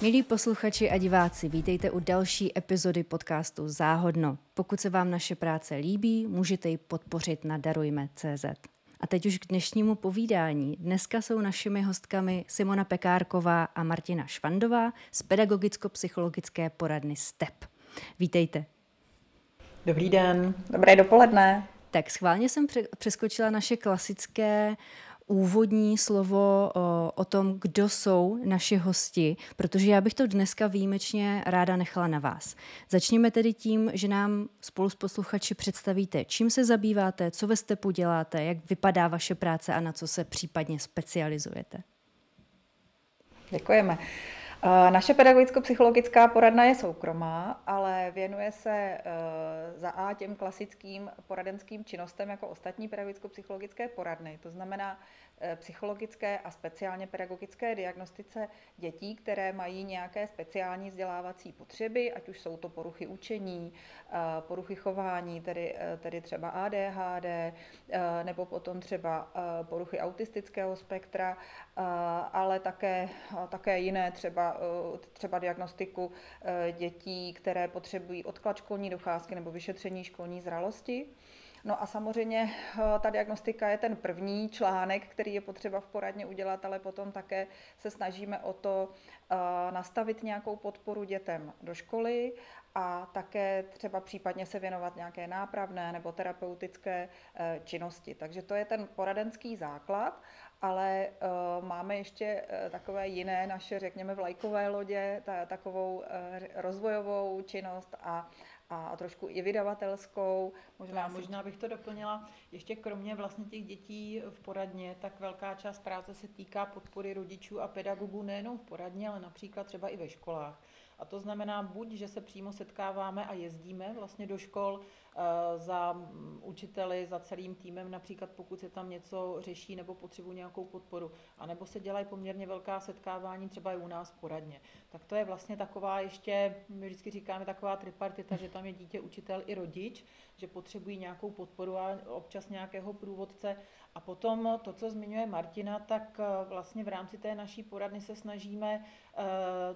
Milí posluchači a diváci, vítejte u další epizody podcastu Záhodno. Pokud se vám naše práce líbí, můžete ji podpořit na darujme.cz. A teď už k dnešnímu povídání. Dneska jsou našimi hostkami Simona Pekárková a Martina Švandová z pedagogicko-psychologické poradny STEP. Vítejte. Dobrý den. Dobré dopoledne. Tak schválně jsem přeskočila naše klasické úvodní slovo o, o tom, kdo jsou naši hosti, protože já bych to dneska výjimečně ráda nechala na vás. Začněme tedy tím, že nám spolu s posluchači představíte, čím se zabýváte, co ve stepu děláte, jak vypadá vaše práce a na co se případně specializujete. Děkujeme. Naše pedagogicko-psychologická poradna je soukromá, ale věnuje se e, za A těm klasickým poradenským činnostem jako ostatní pedagogicko-psychologické poradny. To znamená, Eh, psychologické a speciálně pedagogické diagnostice dětí, které mají nějaké speciální vzdělávací potřeby, ať už jsou to poruchy učení, eh, poruchy chování, tedy, eh, tedy třeba ADHD, nebo potom třeba poruchy autistického spektra, ale také, také jiné, třeba, třeba diagnostiku dětí, které potřebují odklad školní docházky nebo vyšetření školní zralosti. No a samozřejmě eh, ta diagnostika je ten první článek, který je potřeba v poradně udělat, ale potom také se snažíme o to eh, nastavit nějakou podporu dětem do školy a také třeba případně se věnovat nějaké nápravné nebo terapeutické eh, činnosti. Takže to je ten poradenský základ, ale máme ještě takové jiné naše, řekněme, vlajkové lodě, ta, takovou rozvojovou činnost a a trošku i vydavatelskou. Možná, možná bych to doplnila, ještě kromě vlastně těch dětí v poradně, tak velká část práce se týká podpory rodičů a pedagogů nejenom v poradně, ale například třeba i ve školách. A to znamená buď, že se přímo setkáváme a jezdíme vlastně do škol za učiteli, za celým týmem, například pokud se tam něco řeší nebo potřebují nějakou podporu, anebo se dělají poměrně velká setkávání třeba i u nás poradně. Tak to je vlastně taková ještě, my vždycky říkáme taková tripartita, že tam je dítě, učitel i rodič, že potřebují nějakou podporu a občas nějakého průvodce. A potom to, co zmiňuje Martina, tak eh, vlastně v rámci té naší poradny se snažíme eh,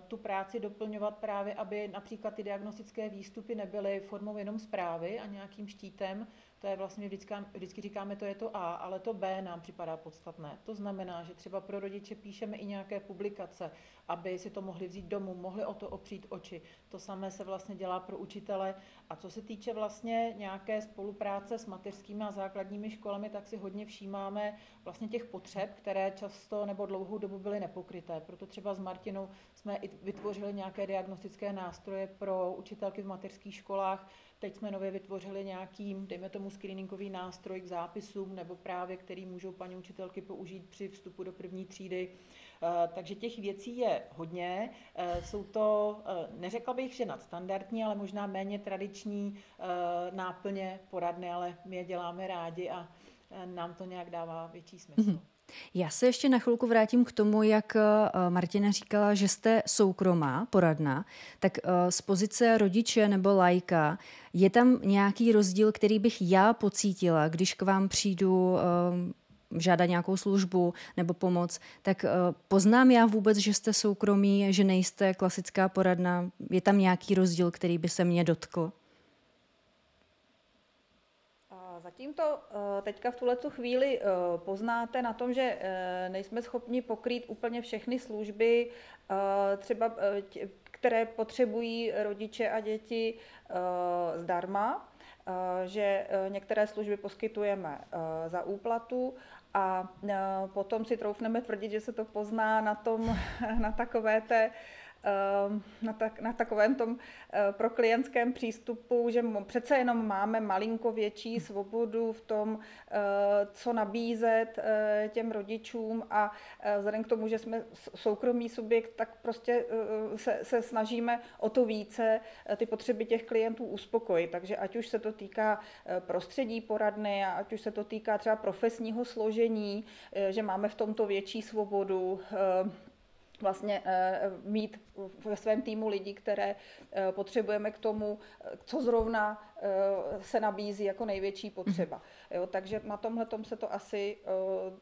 tu práci doplňovat právě, aby například ty diagnostické výstupy nebyly formou jenom zprávy a nějakým štítem, to je vlastně vždycky, vždycky říkáme, to je to A, ale to B nám připadá podstatné. To znamená, že třeba pro rodiče píšeme i nějaké publikace, aby si to mohli vzít domů, mohli o to opřít oči. To samé se vlastně dělá pro učitele. A co se týče vlastně nějaké spolupráce s mateřskými a základními školami, tak si hodně všímáme vlastně těch potřeb, které často nebo dlouhou dobu byly nepokryté. Proto třeba s Martinou jsme i vytvořili nějaké diagnostické nástroje pro učitelky v mateřských školách, Teď jsme nově vytvořili nějaký, dejme tomu, screeningový nástroj k zápisům, nebo právě, který můžou paní učitelky použít při vstupu do první třídy. Eh, takže těch věcí je hodně. Eh, jsou to, eh, neřekla bych, že nadstandardní, ale možná méně tradiční náplně poradny, ale my je děláme rádi a nám to nějak dává větší smysl. Mm-hmm. Já se ještě na chvilku vrátím k tomu, jak eh, Martina říkala, že jste soukromá poradna, tak eh, z pozice rodiče nebo lajka je tam nějaký rozdíl, který bych já pocítila, když k vám přijdu eh, žádat nějakou službu nebo pomoc, tak poznám já vůbec, že jste soukromí, že nejste klasická poradna. Je tam nějaký rozdíl, který by se mě dotkl? Zatím to eh, teďka v tuhle chvíli eh, poznáte na tom, že eh, nejsme schopni pokrýt úplně všechny služby, třeba které potřebují rodiče a děti zdarma, že některé služby poskytujeme za úplatu a potom si troufneme tvrdit, že se to pozná na tom, na takové té na, tak, na takovém tom eh, pro klientském přístupu, že přece jenom máme malinko větší svobodu v tom, eh, co nabízet eh, těm rodičům a vzhledem k tomu, že jsme soukromý subjekt, tak prostě se, se snažíme o to více ty potřeby těch klientů uspokojit. Takže ať už se to týká prostředí poradny, ať už se to týká třeba profesního složení, že máme v tomto větší svobodu, vlastně eh, mít ve svém týmu lidi, které eh, potřebujeme k tomu, co zrovna se nabízí jako největší potřeba. Mhm. Jo, takže na tomhle tom se to asi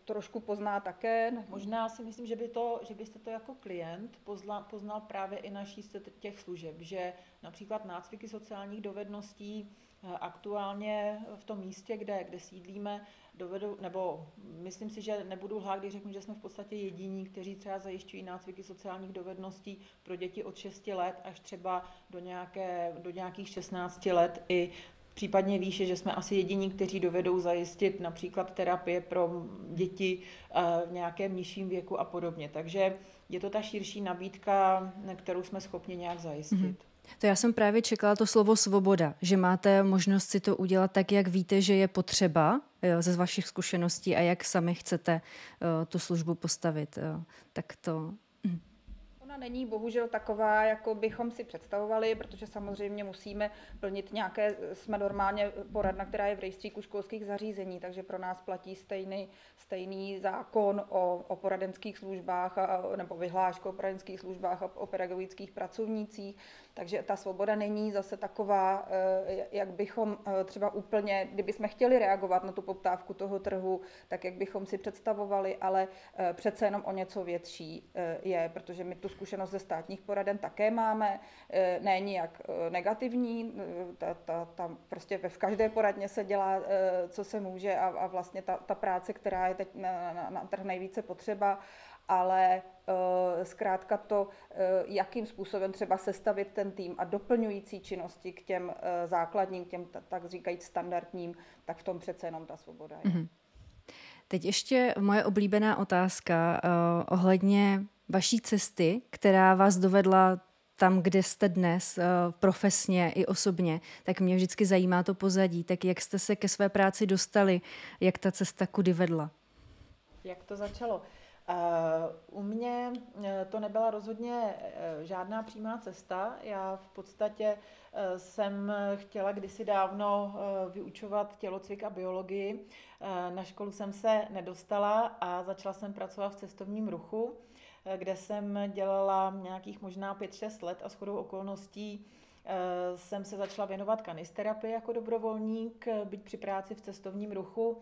trošku pozná také. Možná si myslím, že, by to, že byste to jako klient poznal, poznal právě i naší těch služeb, že například nácviky sociálních dovedností aktuálně v tom místě, kde, kde sídlíme, dovedu, nebo myslím si, že nebudu lhát, když řeknu, že jsme v podstatě jediní, kteří třeba zajišťují nácviky sociálních dovedností pro děti od 6 let až třeba do, nějaké, do nějakých 16 let i případně výše, že jsme asi jediní, kteří dovedou zajistit například terapie pro děti eh, v nějakém nižším věku a podobně. Takže je to ta širší nabídka, kterou jsme schopni nějak zajistit. Mm-hmm. To já jsem právě čekala to slovo svoboda, že máte možnost si to udělat tak, jak víte, že je potřeba ze vašich zkušeností a jak sami chcete uh, tu službu postavit. Jo. Tak to není bohužel taková, jako bychom si představovali, protože samozřejmě musíme plnit nějaké, jsme normálně poradna, která je v rejstříku školských zařízení, takže pro nás platí stejný, stejný zákon o, o poradenských službách a, nebo vyhlášku o poradenských službách a o pedagogických pracovnících, takže ta svoboda není zase taková, eh, jak bychom eh, třeba úplně, kdybychom chtěli reagovat na tu poptávku toho trhu, tak jak bychom si představovali, ale eh, přece jenom o něco větší je, protože my tu zkušenost ze státních poraden také máme, ne nijak negativní, ta, ta, ta prostě v každé poradně se dělá, co se může a, a vlastně ta, ta práce, která je teď na, na, na trh nejvíce potřeba, ale uh, zkrátka to, uh, jakým způsobem třeba sestavit ten tým a doplňující činnosti k těm uh, základním, k těm tak říkajíc standardním, tak v tom přece jenom ta svoboda je. Mm-hmm. Teď ještě moje oblíbená otázka uh, ohledně vaší cesty, která vás dovedla tam, kde jste dnes, uh, profesně i osobně, tak mě vždycky zajímá to pozadí. Tak jak jste se ke své práci dostali, jak ta cesta kudy vedla? Jak to začalo? U mě eh, to nebyla rozhodně eh, žádná přímá cesta. Já v podstatě eh, jsem chtěla kdysi dávno vyučovat tělocvik a biologii. Na školu jsem se nedostala a začala jsem pracovat v cestovním ruchu, kde jsem dělala nějakých možná 5-6 let a shodou okolností jsem se začala věnovat kanisterapii jako dobrovolník, být při práci v cestovním ruchu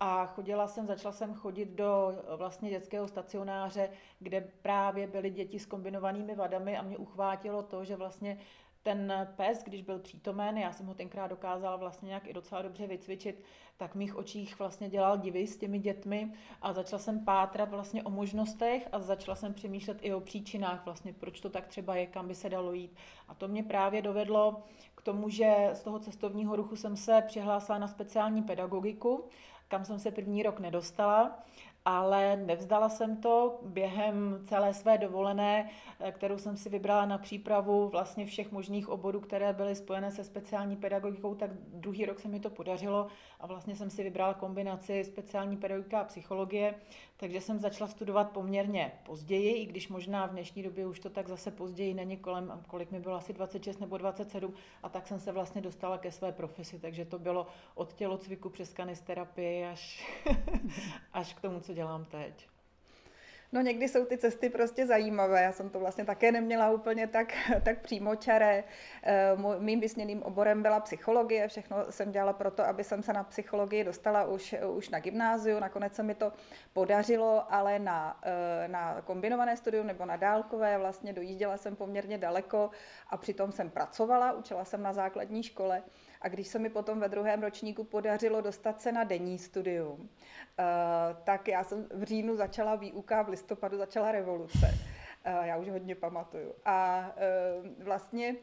a chodila jsem, začala jsem chodit do vlastně dětského stacionáře, kde právě byly děti s kombinovanými vadami a mě uchvátilo to, že vlastně ten pes, když byl přítomen, já jsem ho tenkrát dokázala vlastně nějak i docela dobře vycvičit, tak v mých očích vlastně dělal divy s těmi dětmi a začala jsem pátrat vlastně o možnostech a začala jsem přemýšlet i o příčinách vlastně, proč to tak třeba je, kam by se dalo jít. A to mě právě dovedlo k tomu, že z toho cestovního ruchu jsem se přihlásila na speciální pedagogiku kam jsem se první rok nedostala ale nevzdala jsem to během celé své dovolené, eh, kterou jsem si vybrala na přípravu vlastně všech možných oborů, které byly spojené se speciální pedagogikou, tak druhý rok se mi to podařilo a vlastně jsem si vybrala kombinaci speciální pedagogika a psychologie, takže jsem začala studovat poměrně později, i když možná v dnešní době už to tak zase později není kolem, kolik mi bylo asi 26 nebo 27 a tak jsem se vlastně dostala ke své profesi, takže to bylo od tělocviku přes kanisterapii až, až k tomu, co dělám teď. No někdy jsou ty cesty prostě zajímavé. Já jsem to vlastně také neměla úplně tak, tak přímočaré. Eh, mým vysněným oborem byla psychologie. Všechno jsem dělala proto, aby jsem se na psychologii dostala už, už na gymnáziu. Nakonec se mi to podařilo, ale na, eh, na kombinované studium nebo na dálkové vlastně dojížděla jsem poměrně daleko a přitom jsem pracovala, učila jsem na základní škole. A když se mi potom ve druhém ročníku podařilo dostat se na denní studium, eh, tak já jsem v říjnu začala výuka, v listopadu začala revoluce. Eh, já už hodně pamatuju. A eh, vlastně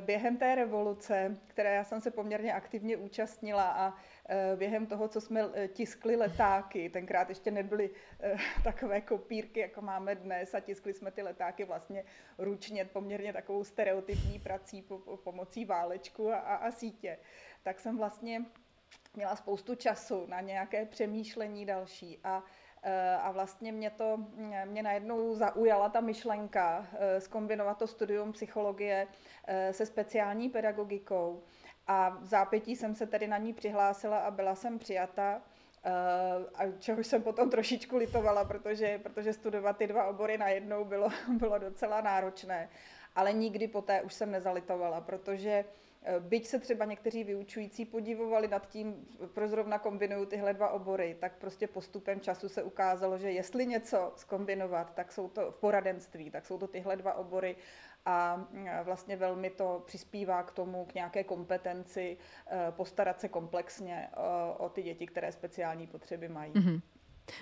během té revoluce, které já jsem se poměrně aktivně účastnila a Eh, během toho, co jsme eh, tiskli letáky. Tenkrát ještě nebyly eh, takové kopírky, jako máme dnes a tiskli jsme ty letáky vlastně ručně, poměrně takovou stereotypní prací pomocí válečku a, a, a sítě. Tak jsem vlastně měla spoustu času na nějaké přemýšlení další a a vlastně mě to, mě najednou zaujala ta myšlenka skombinovat to studium psychologie se speciální pedagogikou. A v zápětí jsem se tedy na ní přihlásila a byla jsem přijata. a čehož jsem potom trošičku litovala, protože, protože studovat ty dva obory najednou bylo, bylo docela náročné. Ale nikdy poté už jsem nezalitovala, protože Eh, byť se třeba někteří vyučující podívovali nad tím, proč zrovna kombinují tyhle dva obory, tak prostě postupem času se ukázalo, že jestli něco skombinovat, tak jsou to v poradenství, tak jsou to tyhle dva obory a eh, vlastně velmi to přispívá k tomu, k nějaké kompetenci eh, postarat se komplexně o, o ty děti, které speciální potřeby mají. Mm-hmm.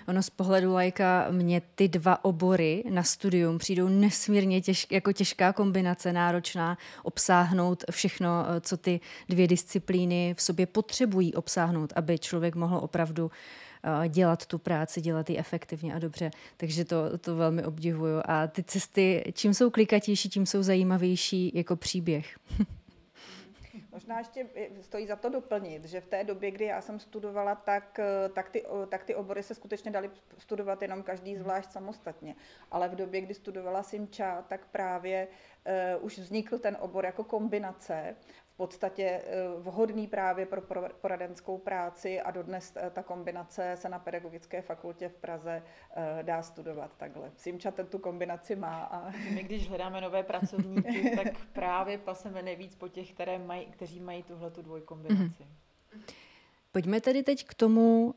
Ono z pohledu lajka mě ty dva obory na studium přijdou nesmírně těžk, jako těžká kombinace, náročná, obsáhnout všechno, eh, co ty dvě disciplíny v sobě potřebují obsáhnout, aby člověk mohl opravdu eh, dělat tu práci, dělat ji efektivně a dobře. Takže to, to velmi obdivuju. A ty cesty, čím jsou klikatější, tím jsou zajímavější jako příběh. Možná ještě stojí za to doplnit, že v té době, kdy já jsem studovala, tak, eh, tak, ty, tak ty obory se skutečně dali studovat jenom každý zvlášť samostatně. Ale v době, kdy studovala Simča, tak právě uh, už vznikl ten obor jako kombinace podstatě eh, vhodný právě pro poradenskou práci a dodnes eh, ta kombinace se na Pedagogické fakultě v Praze eh, dá studovat takhle. Simča tu kombinaci má. A... My když hledáme nové pracovníky, tak právě paseme nejvíc po těch, které mají, kteří mají tuhle tu dvojkombinaci. Mm-hmm. Pojďme tedy teď k tomu,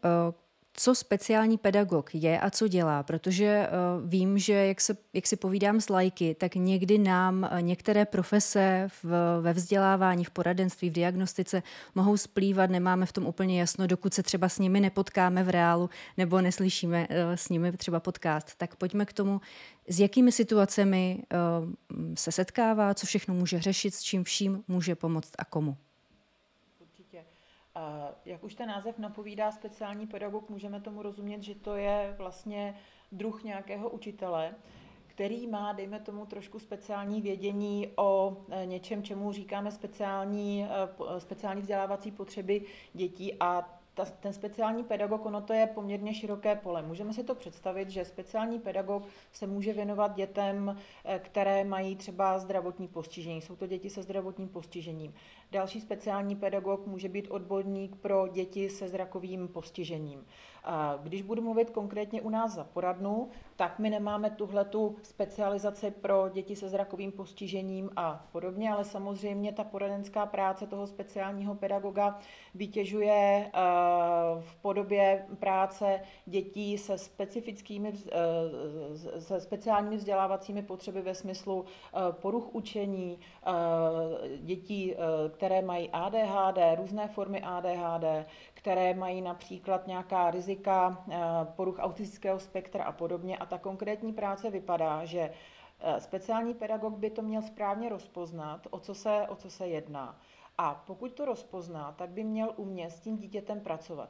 co speciální pedagog je a co dělá, protože uh, vím, že jak, se, jak si povídám s lajky, tak někdy nám uh, některé profese v, ve vzdělávání, v poradenství, v diagnostice mohou splývat, nemáme v tom úplně jasno, dokud se třeba s nimi nepotkáme v reálu nebo neslyšíme uh, s nimi třeba podcast. Tak pojďme k tomu, s jakými situacemi se setkává, co všechno může řešit, s čím vším může pomoct a komu. Jak už ten název napovídá, speciální pedagog, můžeme tomu rozumět, že to je vlastně druh nějakého učitele, který má, dejme tomu, trošku speciální vědění o e, něčem, čemu říkáme speciální, e, speciální vzdělávací potřeby dětí. A ta, ten speciální pedagog, ono to je poměrně široké pole. Můžeme si to představit, že speciální pedagog se může věnovat dětem, e, které mají třeba zdravotní postižení. Jsou to děti se zdravotním postižením. Další speciální pedagog může být odborník pro děti se zrakovým postižením. Když budu mluvit konkrétně u nás za poradnu, tak my nemáme tuhletu specializaci pro děti se zrakovým postižením a podobně, ale samozřejmě ta poradenská práce toho speciálního pedagoga vytěžuje eh, v podobě práce dětí se specifickými, eh, se speciálními vzdělávacími potřeby ve smyslu eh, poruch učení, dětí, které mají ADHD, různé formy ADHD, které mají například nějaká rizika eh, poruch autistického spektra a podobně. A ta konkrétní práce vypadá, že eh, speciální pedagog by to měl správně rozpoznat, o co se, o co se jedná. A pokud to rozpozná, tak by měl umět s tím dítětem pracovat.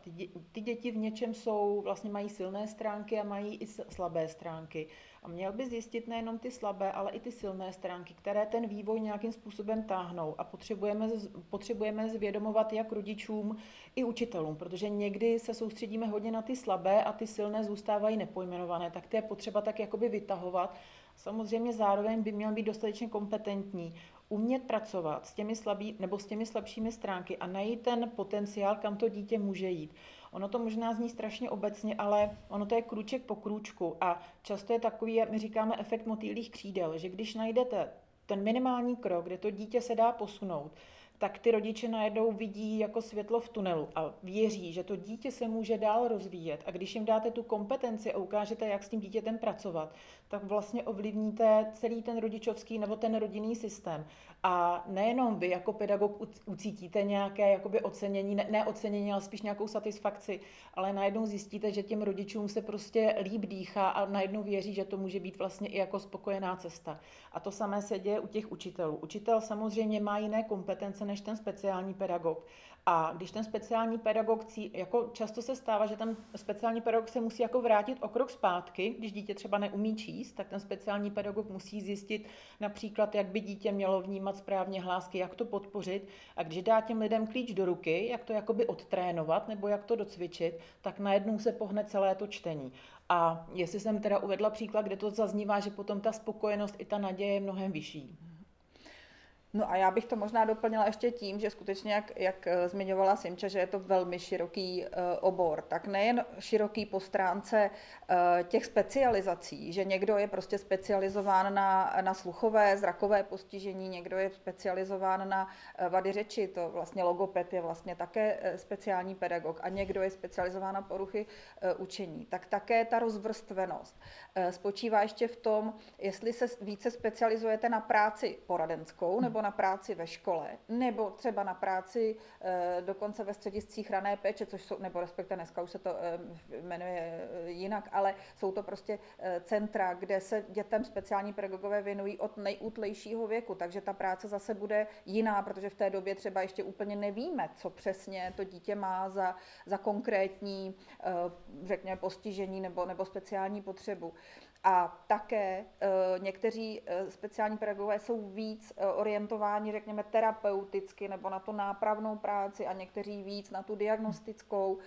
Ty děti v něčem jsou, vlastně mají silné stránky a mají i slabé stránky. A měl by zjistit nejenom ty slabé, ale i ty silné stránky, které ten vývoj nějakým způsobem táhnou. A potřebujeme, potřebujeme zvědomovat jak rodičům, i učitelům, protože někdy se soustředíme hodně na ty slabé a ty silné zůstávají nepojmenované. Tak to je potřeba tak jakoby vytahovat. Samozřejmě zároveň by měl být dostatečně kompetentní, umět pracovat s těmi slabý, nebo s těmi slabšími stránky a najít ten potenciál, kam to dítě může jít. Ono to možná zní strašně obecně, ale ono to je krůček po krůčku a často je takový, my říkáme efekt motýlých křídel, že když najdete ten minimální krok, kde to dítě se dá posunout, tak ty rodiče najednou vidí jako světlo v tunelu a věří, že to dítě se může dál rozvíjet. A když jim dáte tu kompetenci a ukážete, jak s tím dítětem pracovat, tak vlastně ovlivníte celý ten rodičovský nebo ten rodinný systém. A nejenom vy jako pedagog ucítíte nějaké jakoby ocenění, ne, ne ocenění, ale spíš nějakou satisfakci, ale najednou zjistíte, že těm rodičům se prostě líp dýchá a najednou věří, že to může být vlastně i jako spokojená cesta. A to samé se děje u těch učitelů. Učitel samozřejmě má jiné kompetence než ten speciální pedagog. A když ten speciální pedagog, jako často se stává, že ten speciální pedagog se musí jako vrátit o krok zpátky, když dítě třeba neumí číst, tak ten speciální pedagog musí zjistit například, jak by dítě mělo vnímat správně hlásky, jak to podpořit. A když dá těm lidem klíč do ruky, jak to jakoby odtrénovat nebo jak to docvičit, tak najednou se pohne celé to čtení. A jestli jsem teda uvedla příklad, kde to zaznívá, že potom ta spokojenost i ta naděje je mnohem vyšší. No a já bych to možná doplnila ještě tím, že skutečně, jak, jak eh, zmiňovala Simča, že je to velmi široký uh, obor, tak nejen široký po stránce uh, těch specializací, že někdo je prostě specializován na, na sluchové, zrakové postižení, někdo je specializován na uh, vady řeči, to vlastně logoped je vlastně také speciální pedagog a někdo je specializován na poruchy učení. Tak také ta rozvrstvenost spočívá ještě v tom, jestli se více specializujete na práci poradenskou nebo na práci ve škole, nebo třeba na práci e, dokonce ve střediscích rané péče, což jsou, nebo respektive dneska už se to e, jmenuje e, jinak, ale jsou to prostě centra, kde se dětem speciální pedagogové věnují od nejútlejšího věku, takže ta práce zase bude jiná, protože v té době třeba ještě úplně nevíme, co přesně to dítě má za, za konkrétní, řekněme, postižení nebo, nebo speciální potřebu. A také e, někteří e, speciální pedagogové jsou víc e, orientováni, řekněme, terapeuticky nebo na tu nápravnou práci a někteří víc na tu diagnostickou.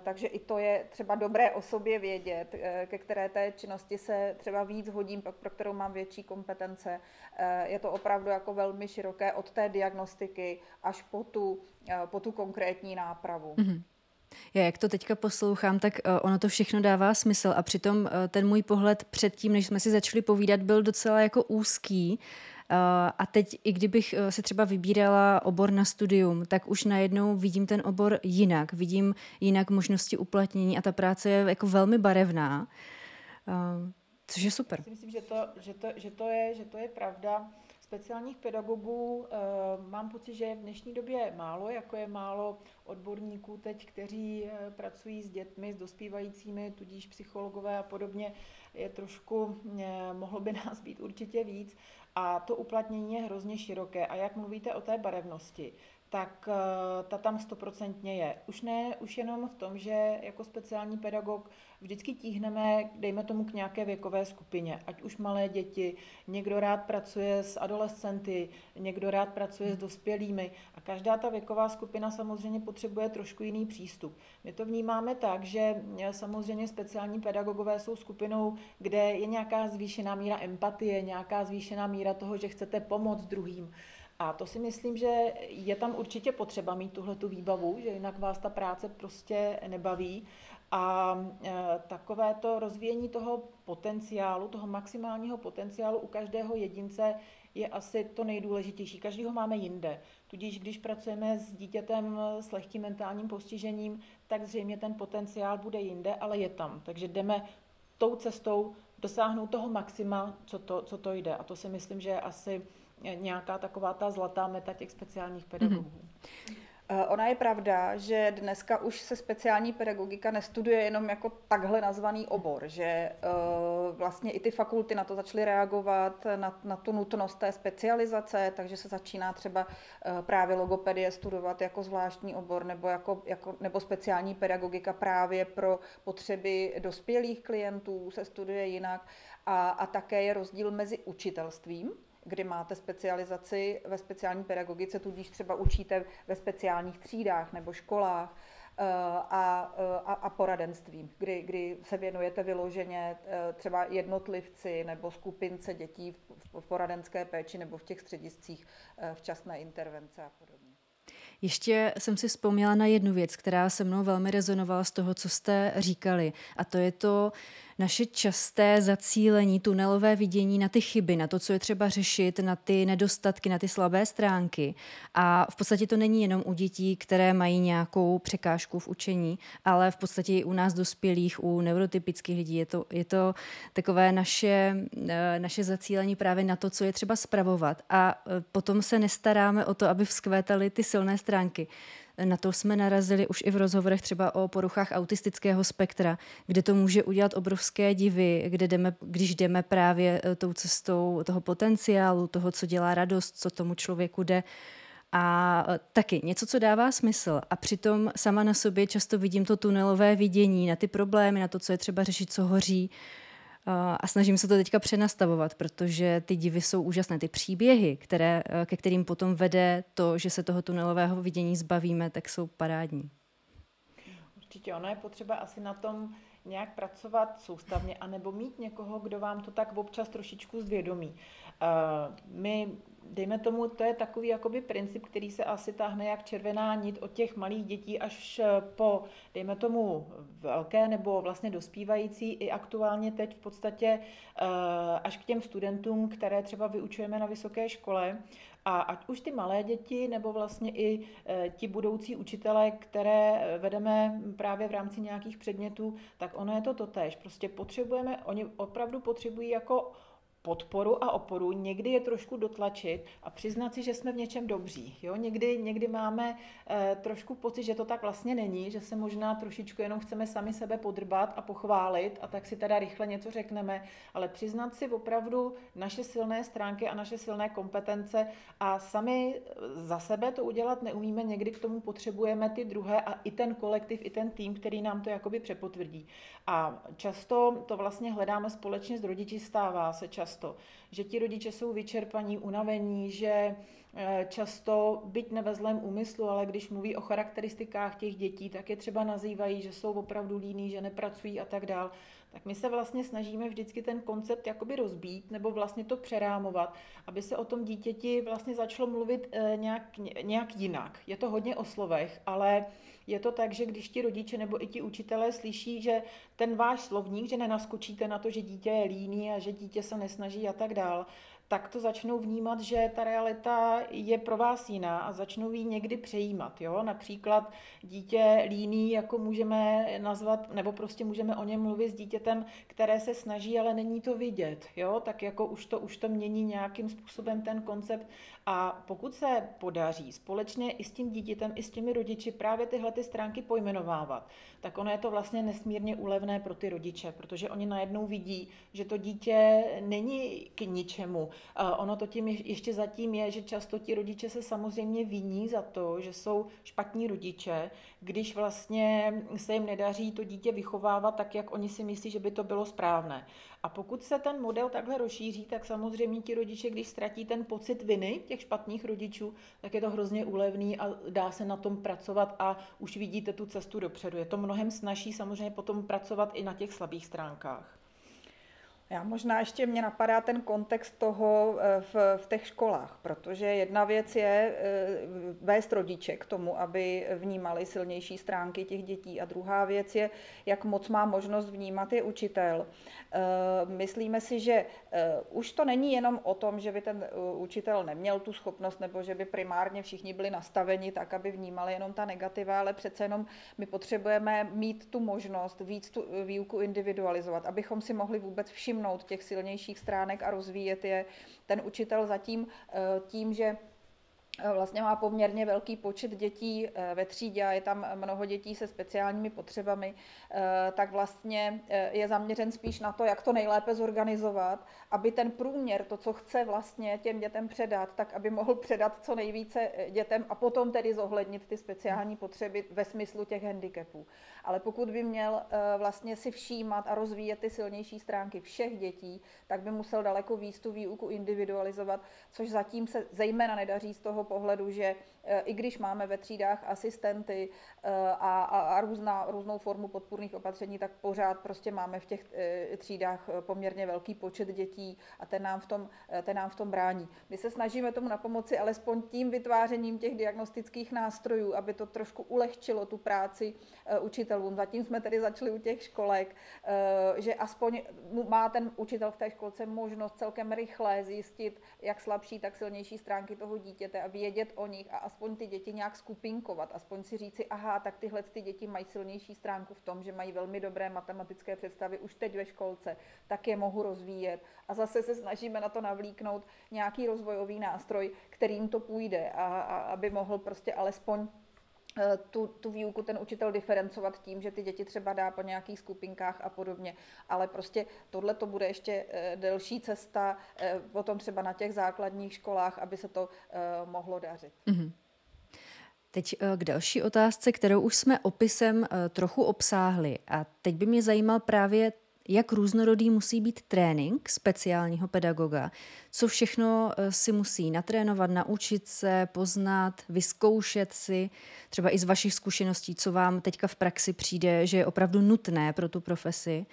Takže i to je třeba dobré o sobě vědět, ke které té činnosti se třeba víc hodím, pro kterou mám větší kompetence. Je to opravdu jako velmi široké od té diagnostiky až po tu, po tu konkrétní nápravu. Mm-hmm. Já jak to teďka poslouchám, tak uh, ono to všechno dává smysl a přitom uh, ten můj pohled předtím, než jsme si začali povídat, byl docela jako úzký. Uh, a teď, i kdybych si třeba vybírala obor na studium, tak už najednou vidím ten obor jinak. Vidím jinak možnosti uplatnění a ta práce je jako velmi barevná, což je super. Myslím, že to, že to, že to, je, že to je pravda speciálních pedagogů e, mám pocit, že je v dnešní době málo, jako je málo odborníků teď, kteří e, pracují s dětmi, s dospívajícími, tudíž psychologové a podobně, je trošku, e, mohlo by nás být určitě víc. A to uplatnění je hrozně široké. A jak mluvíte o té barevnosti, tak eh, ta tam stoprocentně je. Už ne, už jenom v tom, že jako speciální pedagog vždycky tíhneme, dejme tomu, k nějaké věkové skupině, ať už malé děti, někdo rád pracuje s adolescenty, někdo rád pracuje s dospělými a každá ta věková skupina samozřejmě potřebuje trošku jiný přístup. My to vnímáme tak, že eh, samozřejmě speciální pedagogové jsou skupinou, kde je nějaká zvýšená míra empatie, nějaká zvýšená míra toho, že chcete pomoct druhým. A to si myslím, že je tam určitě potřeba mít tuhle tu výbavu, že jinak vás ta práce prostě nebaví. A e, takové to rozvíjení toho potenciálu, toho maximálního potenciálu u každého jedince je asi to nejdůležitější. Každýho máme jinde. Tudíž když pracujeme s dítětem s lehkým mentálním postižením, tak zřejmě ten potenciál bude jinde, ale je tam. Takže jdeme tou cestou dosáhnout toho maxima, co to, co to jde. A to si myslím, že je asi nějaká taková ta zlatá meta těch speciálních pedagogů. Mm-hmm. Ona je pravda, že dneska už se speciální pedagogika nestuduje jenom jako takhle nazvaný obor, že uh, vlastně i ty fakulty na to začaly reagovat, na, na tu nutnost té specializace, takže se začíná třeba uh, právě logopedie studovat jako zvláštní obor nebo, jako, jako, nebo speciální pedagogika právě pro potřeby dospělých klientů se studuje jinak a, a také je rozdíl mezi učitelstvím, kdy máte specializaci ve speciální pedagogice, tudíž třeba učíte ve speciálních třídách nebo školách eh, a, eh, a, a poradenství, kdy, kdy se věnujete vyloženě eh, třeba jednotlivci nebo skupince dětí v, v poradenské péči nebo v těch střediscích včasné intervence a podobně. Ještě jsem si vzpomněla na jednu věc, která se mnou velmi rezonovala z toho, co jste říkali. A to je to, naše časté zacílení, tunelové vidění na ty chyby, na to, co je třeba řešit, na ty nedostatky, na ty slabé stránky. A v podstatě to není jenom u dětí, které mají nějakou překážku v učení, ale v podstatě i u nás dospělých, u neurotypických lidí. Je to, je to takové naše, eh, naše zacílení právě na to, co je třeba spravovat. A eh, potom se nestaráme o to, aby vzkvétaly ty silné stránky. Na to jsme narazili už i v rozhovorech třeba o poruchách autistického spektra, kde to může udělat obrovské divy, kde jdeme, když jdeme právě eh, tou cestou toho potenciálu, toho, co dělá radost, co tomu člověku jde. A eh, taky něco, co dává smysl. A přitom sama na sobě často vidím to tunelové vidění na ty problémy, na to, co je třeba řešit, co hoří a snažím se to teďka přenastavovat, protože ty divy jsou úžasné. Ty příběhy, které, eh, ke kterým potom vede to, že se toho tunelového vidění zbavíme, tak jsou parádní. Určitě, ono je potřeba asi na tom nějak pracovat soustavně, anebo mít někoho, kdo vám to tak občas trošičku zvědomí. Eh, my dejme tomu, to je takový jakoby princip, který se asi táhne jak červená nit od těch malých dětí až po, dejme tomu, velké nebo vlastně dospívající i aktuálně teď v podstatě až k těm studentům, které třeba vyučujeme na vysoké škole. A ať už ty malé děti, nebo vlastně i ti budoucí učitelé, které vedeme právě v rámci nějakých předmětů, tak ono je to totéž. Prostě potřebujeme, oni opravdu potřebují jako podporu a oporu, někdy je trošku dotlačit a přiznat si, že jsme v něčem dobří. Jo? Někdy, někdy máme e, trošku pocit, že to tak vlastně není, že se možná trošičku jenom chceme sami sebe podrbat a pochválit a tak si teda rychle něco řekneme, ale přiznat si opravdu naše silné stránky a naše silné kompetence a sami za sebe to udělat neumíme, někdy k tomu potřebujeme ty druhé a i ten kolektiv, i ten tým, který nám to jakoby přepotvrdí. A často to vlastně hledáme společně s rodiči, stává se často, že ti rodiče jsou vyčerpaní, unavení, že eh, často, byť ne ve zlém úmyslu, ale když mluví o charakteristikách těch dětí, tak je třeba nazývají, že jsou opravdu líní, že nepracují a tak dál. Tak my se vlastně snažíme vždycky ten koncept jakoby rozbít nebo vlastně to přerámovat, aby se o tom dítěti vlastně začalo mluvit eh, nějak, nějak jinak. Je to hodně o slovech, ale je to tak, že když ti rodiče nebo i ti učitelé slyší, že ten váš slovník, že nenaskočíte na to, že dítě je líný a že dítě se nesnaží a tak dál, tak to začnou vnímat, že ta realita je pro vás jiná a začnou ji někdy přejímat. Jo? Například dítě líný, jako můžeme nazvat, nebo prostě můžeme o něm mluvit s dítětem, které se snaží, ale není to vidět. Jo? Tak jako už to, už to mění nějakým způsobem ten koncept. A pokud se podaří společně i s tím dítětem, i s těmi rodiči právě tyhle ty stránky pojmenovávat, tak ono je to vlastně nesmírně úlevné pro ty rodiče, protože oni najednou vidí, že to dítě není k ničemu, Ono to tím ještě zatím je, že často ti rodiče se samozřejmě viní za to, že jsou špatní rodiče, když vlastně se jim nedaří to dítě vychovávat tak, jak oni si myslí, že by to bylo správné. A pokud se ten model takhle rozšíří, tak samozřejmě ti rodiče, když ztratí ten pocit viny těch špatných rodičů, tak je to hrozně úlevný a dá se na tom pracovat a už vidíte tu cestu dopředu. Je to mnohem snažší samozřejmě potom pracovat i na těch slabých stránkách. Já možná ještě mě napadá ten kontext toho eh, v, v těch školách, protože jedna věc je eh, vést rodiče k tomu, aby vnímali silnější stránky těch dětí a druhá věc je, jak moc má možnost vnímat je učitel. Eh, myslíme si, že už to není jenom o tom, že by ten učitel neměl tu schopnost nebo že by primárně všichni byli nastaveni tak, aby vnímali jenom ta negativa, ale přece jenom my potřebujeme mít tu možnost víc tu výuku individualizovat, abychom si mohli vůbec všimnout, všimnout těch silnějších stránek a rozvíjet je. Ten učitel zatím eh, tím, že vlastně má poměrně velký počet dětí eh, ve třídě a je tam mnoho dětí se speciálními potřebami, eh, tak vlastně je zaměřen spíš na to, jak to nejlépe zorganizovat, aby ten průměr, to, co chce vlastně těm dětem předat, tak aby mohl předat co nejvíce dětem a potom tedy zohlednit ty speciální potřeby ve smyslu těch handicapů. Ale pokud by měl vlastně si všímat a rozvíjet ty silnější stránky všech dětí, tak by musel daleko víc tu výuku individualizovat, což zatím se zejména nedaří z toho pohledu, že i když máme ve třídách asistenty e, a, a, a různá, různou formu podpůrných opatření, tak pořád prostě máme v těch e, třídách poměrně velký počet dětí a ten nám v tom, ten nám v tom brání. My se snažíme tomu na pomoci alespoň tím vytvářením těch diagnostických nástrojů, aby to trošku ulehčilo tu práci učitelům. Zatím jsme tedy začali u těch školek, že aspoň má ten učitel v té školce možnost celkem rychle zjistit, jak slabší, tak silnější stránky toho dítěte, aby vědět o nich a aspoň ty děti nějak skupinkovat, aspoň si říci, aha, tak tyhle ty děti mají silnější stránku v tom, že mají velmi dobré matematické představy už teď ve školce, tak je mohu rozvíjet. A zase se snažíme na to navlíknout nějaký rozvojový nástroj, kterým to půjde, a, a aby mohl prostě alespoň Eh, tu, tu výuku ten učitel diferencovat tím, že ty děti třeba dá po nějakých skupinkách a podobně. Ale prostě tohle to bude ještě eh, delší cesta, eh, potom třeba na těch základních školách, aby se to mohlo dařit. Mm-hmm. Teď k další otázce, kterou už jsme opisem trochu obsáhli. A teď by mě zajímal právě jak různorodý musí být trénink speciálního pedagoga, co všechno eh, si musí natrénovat, naučit se, poznat, vyzkoušet si, třeba i z vašich zkušeností, co vám teďka v praxi přijde, že je opravdu nutné pro tu profesi.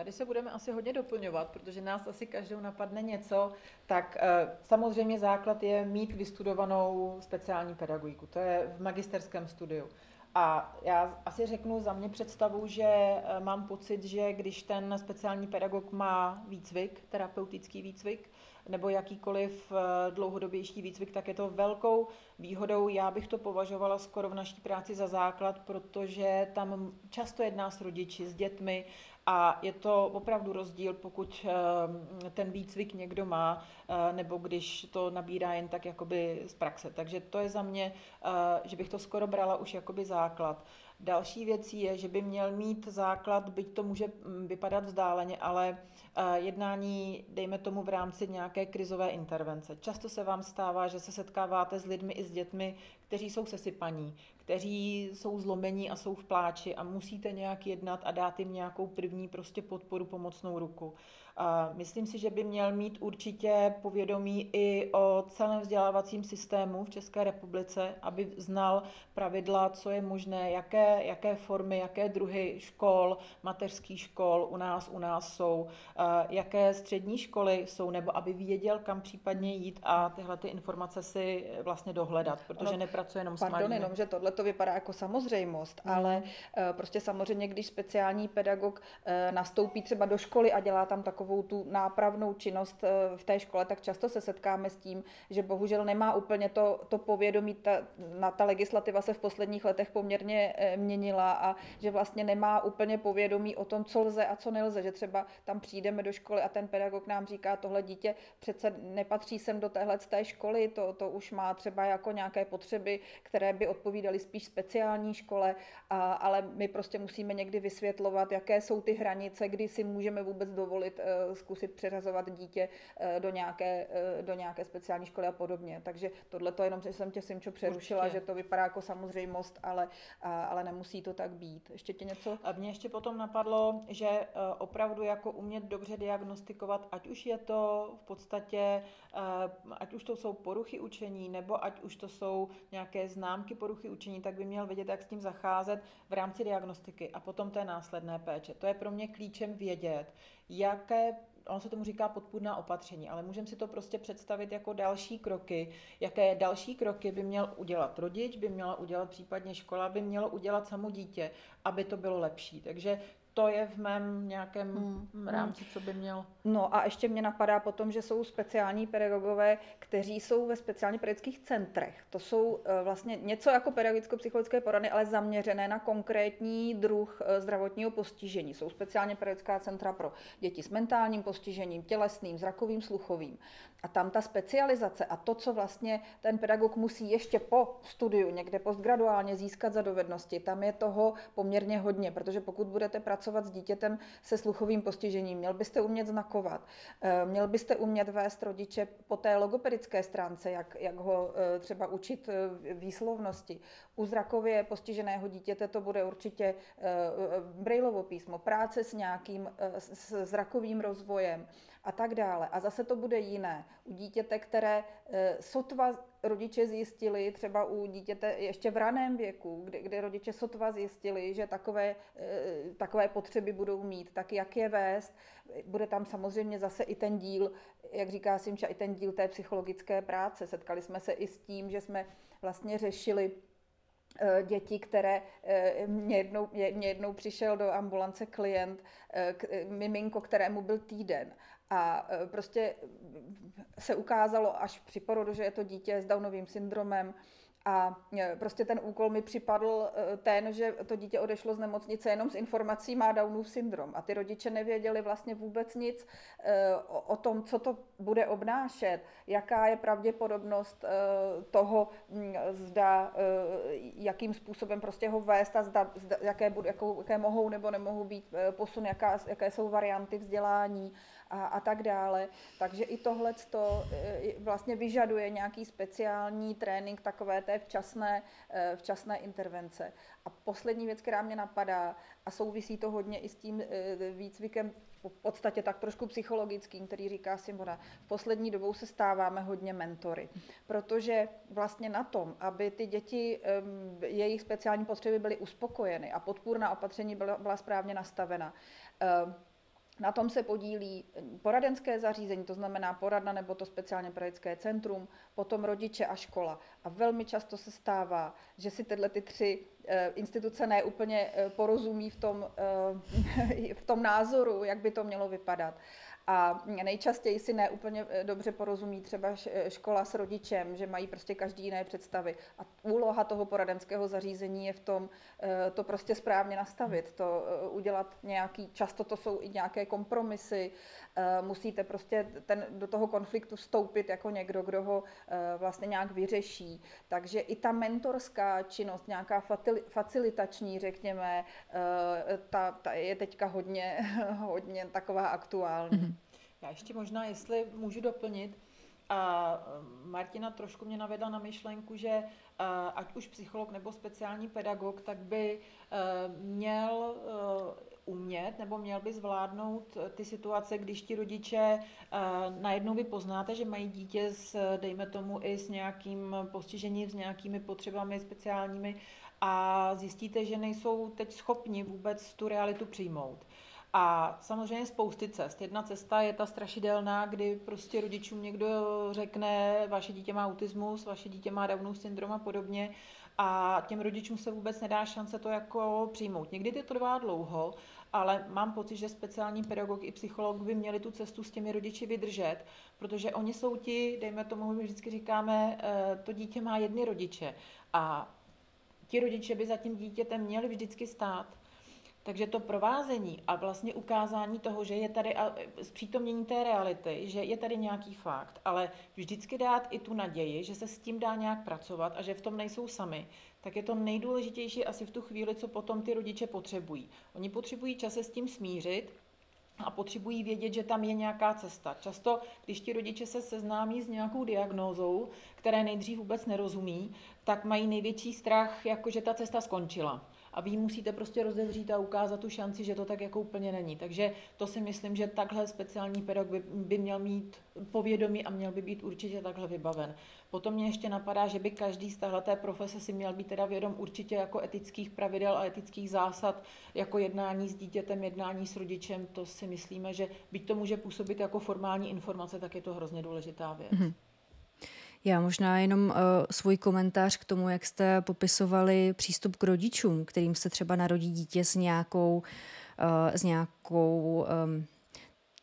Tady se budeme asi hodně doplňovat, protože nás asi každou napadne něco. Tak eh, samozřejmě základ je mít vystudovanou speciální pedagogiku. To je v magisterském studiu. A já asi řeknu za mě představu, že eh, mám pocit, že když ten speciální pedagog má výcvik, terapeutický výcvik, nebo jakýkoliv eh, dlouhodobější výcvik, tak je to velkou výhodou. Já bych to považovala skoro v naší práci za základ, protože tam často jedná s rodiči, s dětmi a je to opravdu rozdíl, pokud eh, ten výcvik někdo má, eh, nebo když to nabírá jen tak jakoby z praxe. Takže to je za mě, že bych to skoro brala už jakoby základ. Další věcí je, že by měl mít základ, byť to může mm, vypadat vzdáleně, ale eh, jednání, dejme tomu v rámci nějaké krizové intervence. Často se vám stává, že se setkáváte s lidmi i s dětmi, kteří jsou sesypaní, kteří jsou zlomení a jsou v pláči a musíte nějak jednat a dát jim nějakou první prostě podporu, pomocnou ruku. A myslím si, že by měl mít určitě povědomí i o celém vzdělávacím systému v České republice, aby znal pravidla, co je možné, jaké, jaké formy, jaké druhy škol, mateřských škol u nás u nás jsou, jaké střední školy jsou, nebo aby věděl, kam případně jít a tyhle ty informace si vlastně dohledat, protože no, nepracuje jenom pardon, s Pardon, jenom, že tohle to vypadá jako samozřejmost, mm. ale eh, prostě samozřejmě, když speciální pedagog eh, nastoupí třeba do školy a dělá tam takovou tu nápravnou činnost eh, v té škole, tak často se setkáme s tím, že bohužel nemá úplně to, to povědomí, ta, na ta legislativa se v posledních letech poměrně měnila a že vlastně nemá úplně povědomí o tom, co lze a co nelze, že třeba tam přijdeme do školy a ten pedagog nám říká, tohle dítě přece nepatří sem do téhle té školy, to, to už má třeba jako nějaké potřeby, které by odpovídaly spíš speciální škole, a, ale my prostě musíme někdy vysvětlovat, jaké jsou ty hranice, kdy si můžeme vůbec dovolit eh, zkusit přeřazovat dítě eh, do nějaké, eh, do nějaké speciální školy a podobně. Takže tohle to jenom, že jsem tě Simčo přerušila, Určitě. že to vypadá jako samozřejmost, ale, ale nemusí to tak být. Ještě tě něco? A mě ještě potom napadlo, že opravdu jako umět dobře diagnostikovat, ať už je to v podstatě, ať už to jsou poruchy učení, nebo ať už to jsou nějaké známky poruchy učení, tak by měl vědět, jak s tím zacházet v rámci diagnostiky a potom té následné péče. To je pro mě klíčem vědět, jaké ono se tomu říká podpůrná opatření, ale můžeme si to prostě představit jako další kroky, jaké další kroky by měl udělat rodič, by měla udělat případně škola, by mělo udělat samo dítě, aby to bylo lepší. Takže to je v mém nějakém hmm, rámci, co by měl. No a ještě mě napadá potom, že jsou speciální pedagogové, kteří jsou ve speciálně pedagogických centrech. To jsou eh, vlastně něco jako pedagogicko-psychologické porady, ale zaměřené na konkrétní druh eh, zdravotního postižení. Jsou speciálně pedagogická centra pro děti s mentálním postižením, tělesným, zrakovým, sluchovým. A tam ta specializace a to, co vlastně ten pedagog musí ještě po studiu, někde postgraduálně získat za dovednosti, tam je toho poměrně hodně, protože pokud budete pracovat s dítětem se sluchovým postižením, měl byste umět znakovat, eh, měl byste umět vést rodiče po té logopedické stránce, jak, jak ho eh, třeba učit eh, výslovnosti. U zrakově postiženého dítěte to bude určitě brailovo písmo, práce s nějakým s zrakovým rozvojem a tak dále. A zase to bude jiné. U dítěte, které eh, sotva rodiče zjistili, třeba u dítěte ještě v raném věku, kde, kde rodiče sotva zjistili, že takové, eh, takové potřeby budou mít, tak jak je vést. Bude tam samozřejmě zase i ten díl, jak říká Simča, i ten díl té psychologické práce. Setkali jsme se i s tím, že jsme vlastně řešili eh, děti, které mě jednou, mě jednou přišel do ambulance klient, miminko, kterému byl týden a e, prostě se ukázalo až při porodu, že je to dítě s Downovým syndromem a e, prostě ten úkol mi připadl e, ten, že to dítě odešlo z nemocnice jenom s informací má Downův syndrom. A ty rodiče nevěděli vlastně vůbec nic o tom, co to bude obnášet, jaká je pravděpodobnost toho, zda, jakým způsobem prostě ho vést a zda, zda jaké, jakou, jaké mohou nebo nemohou být posun, jaká, jaké jsou varianty vzdělání a, a tak dále. Takže i tohle e, vlastně vyžaduje nějaký speciální trénink takové té včasné, e, včasné intervence. A poslední věc, která mě napadá, a souvisí to hodně i s tím e, výcvikem v podstatě tak trošku psychologickým, který říká Simona, v poslední dobou se stáváme hodně mentory, protože vlastně na tom, aby ty děti, jejich speciální potřeby byly uspokojeny a podpůrná opatření byla, byla správně nastavena, Na tom se podílí poradenské zařízení, to znamená poradna nebo to speciálně pedagogické centrum, potom rodiče a škola. A velmi často se stává, že si tyhle ty tři eh, instituce neúplně eh, porozumí v tom, eh, v tom názoru, jak by to mělo vypadat. A nejčastěji si neúplně eh, dobře porozumí třeba eh, škola s rodičem, že mají prostě každý jiné představy. A úloha toho poradenského zařízení je v tom eh, to prostě správně nastavit, to udělat nějaký, často to jsou i nějaké kompromisy, musíte prostě ten, do toho konfliktu vstoupit jako někdo, kdo ho vlastně nějak vyřeší. Takže i ta mentorská činnost, nějaká facilitační, řekněme, ta, ta je teďka hodně, hodně taková aktuální. Mm-hmm. Já ještě možná, jestli můžu doplnit, a Martina trošku mě navedla na myšlenku, že ať už psycholog nebo speciální pedagog, tak by e, měl umět nebo měl by zvládnout ty situace, když ti rodiče najednou vy poznáte, že mají dítě s, dejme tomu, i s nějakým postižením, s nějakými potřebami speciálními a zjistíte, že nejsou teď schopni vůbec tu realitu přijmout. A samozřejmě spousty cest. Jedna cesta je ta strašidelná, kdy prostě rodičům někdo řekne, vaše dítě má autismus, vaše dítě má Downův syndrom a podobně a těm rodičům se vůbec nedá šance to jako přijmout. Někdy to trvá dlouho, ale mám pocit, že speciální pedagog i psycholog by měli tu cestu s těmi rodiči vydržet, protože oni jsou ti, dejme tomu, my vždycky říkáme, eh, to dítě má jedny rodiče a ti rodiče by za tím dítětem měli vždycky stát. Takže to provázení a vlastně ukázání toho, že je tady zpřítomnění té reality, že je tady nějaký fakt, ale vždycky dát i tu naději, že se s tím dá nějak pracovat a že v tom nejsou sami, tak je to nejdůležitější asi v tu chvíli, co potom ty rodiče potřebují. Oni potřebují čas s tím smířit, a potřebují vědět, že tam je nějaká cesta. Často, když ti rodiče se seznámí s nějakou diagnózou, které nejdřív vůbec nerozumí, tak mají největší strach, jako že ta cesta skončila a vy musíte prostě rozevřít a ukázat tu šanci, že to tak jako úplně není. Takže to si myslím, že takhle speciální pedagog by, by měl mít povědomí a měl by být určitě takhle vybaven. Potom mě ještě napadá, že by každý z téhleté profese si měl být teda vědom určitě jako etických pravidel a etických zásad, jako jednání s dítětem, jednání s rodičem. To si myslíme, že byť to může působit jako formální informace, tak je to hrozně důležitá věc. Mm-hmm. Já možná jenom uh, svůj komentář k tomu, jak jste popisovali přístup k rodičům, kterým se třeba narodí dítě s nějakou, uh, s nějakou um,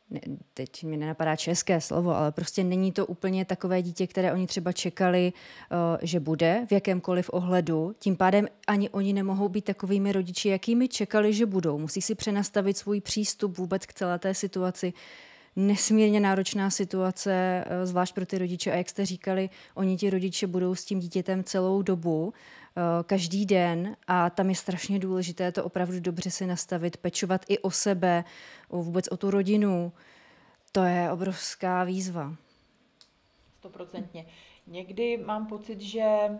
ne, teď mi nenapadá české slovo, ale prostě není to úplně takové dítě, které oni třeba čekali, uh, že bude v jakémkoliv ohledu. Tím pádem ani oni nemohou být takovými rodiči, jakými čekali, že budou. Musí si přenastavit svůj přístup vůbec k celé té situaci nesmírně náročná situace, eh, zvlášť pro ty rodiče. A jak jste říkali, oni ti rodiče budou s tím dítětem celou dobu, eh, každý den a tam je strašně důležité to opravdu dobře si nastavit, pečovat i o sebe, vůbec o tu rodinu. To je obrovská výzva. Stoprocentně. Někdy mám pocit, že eh,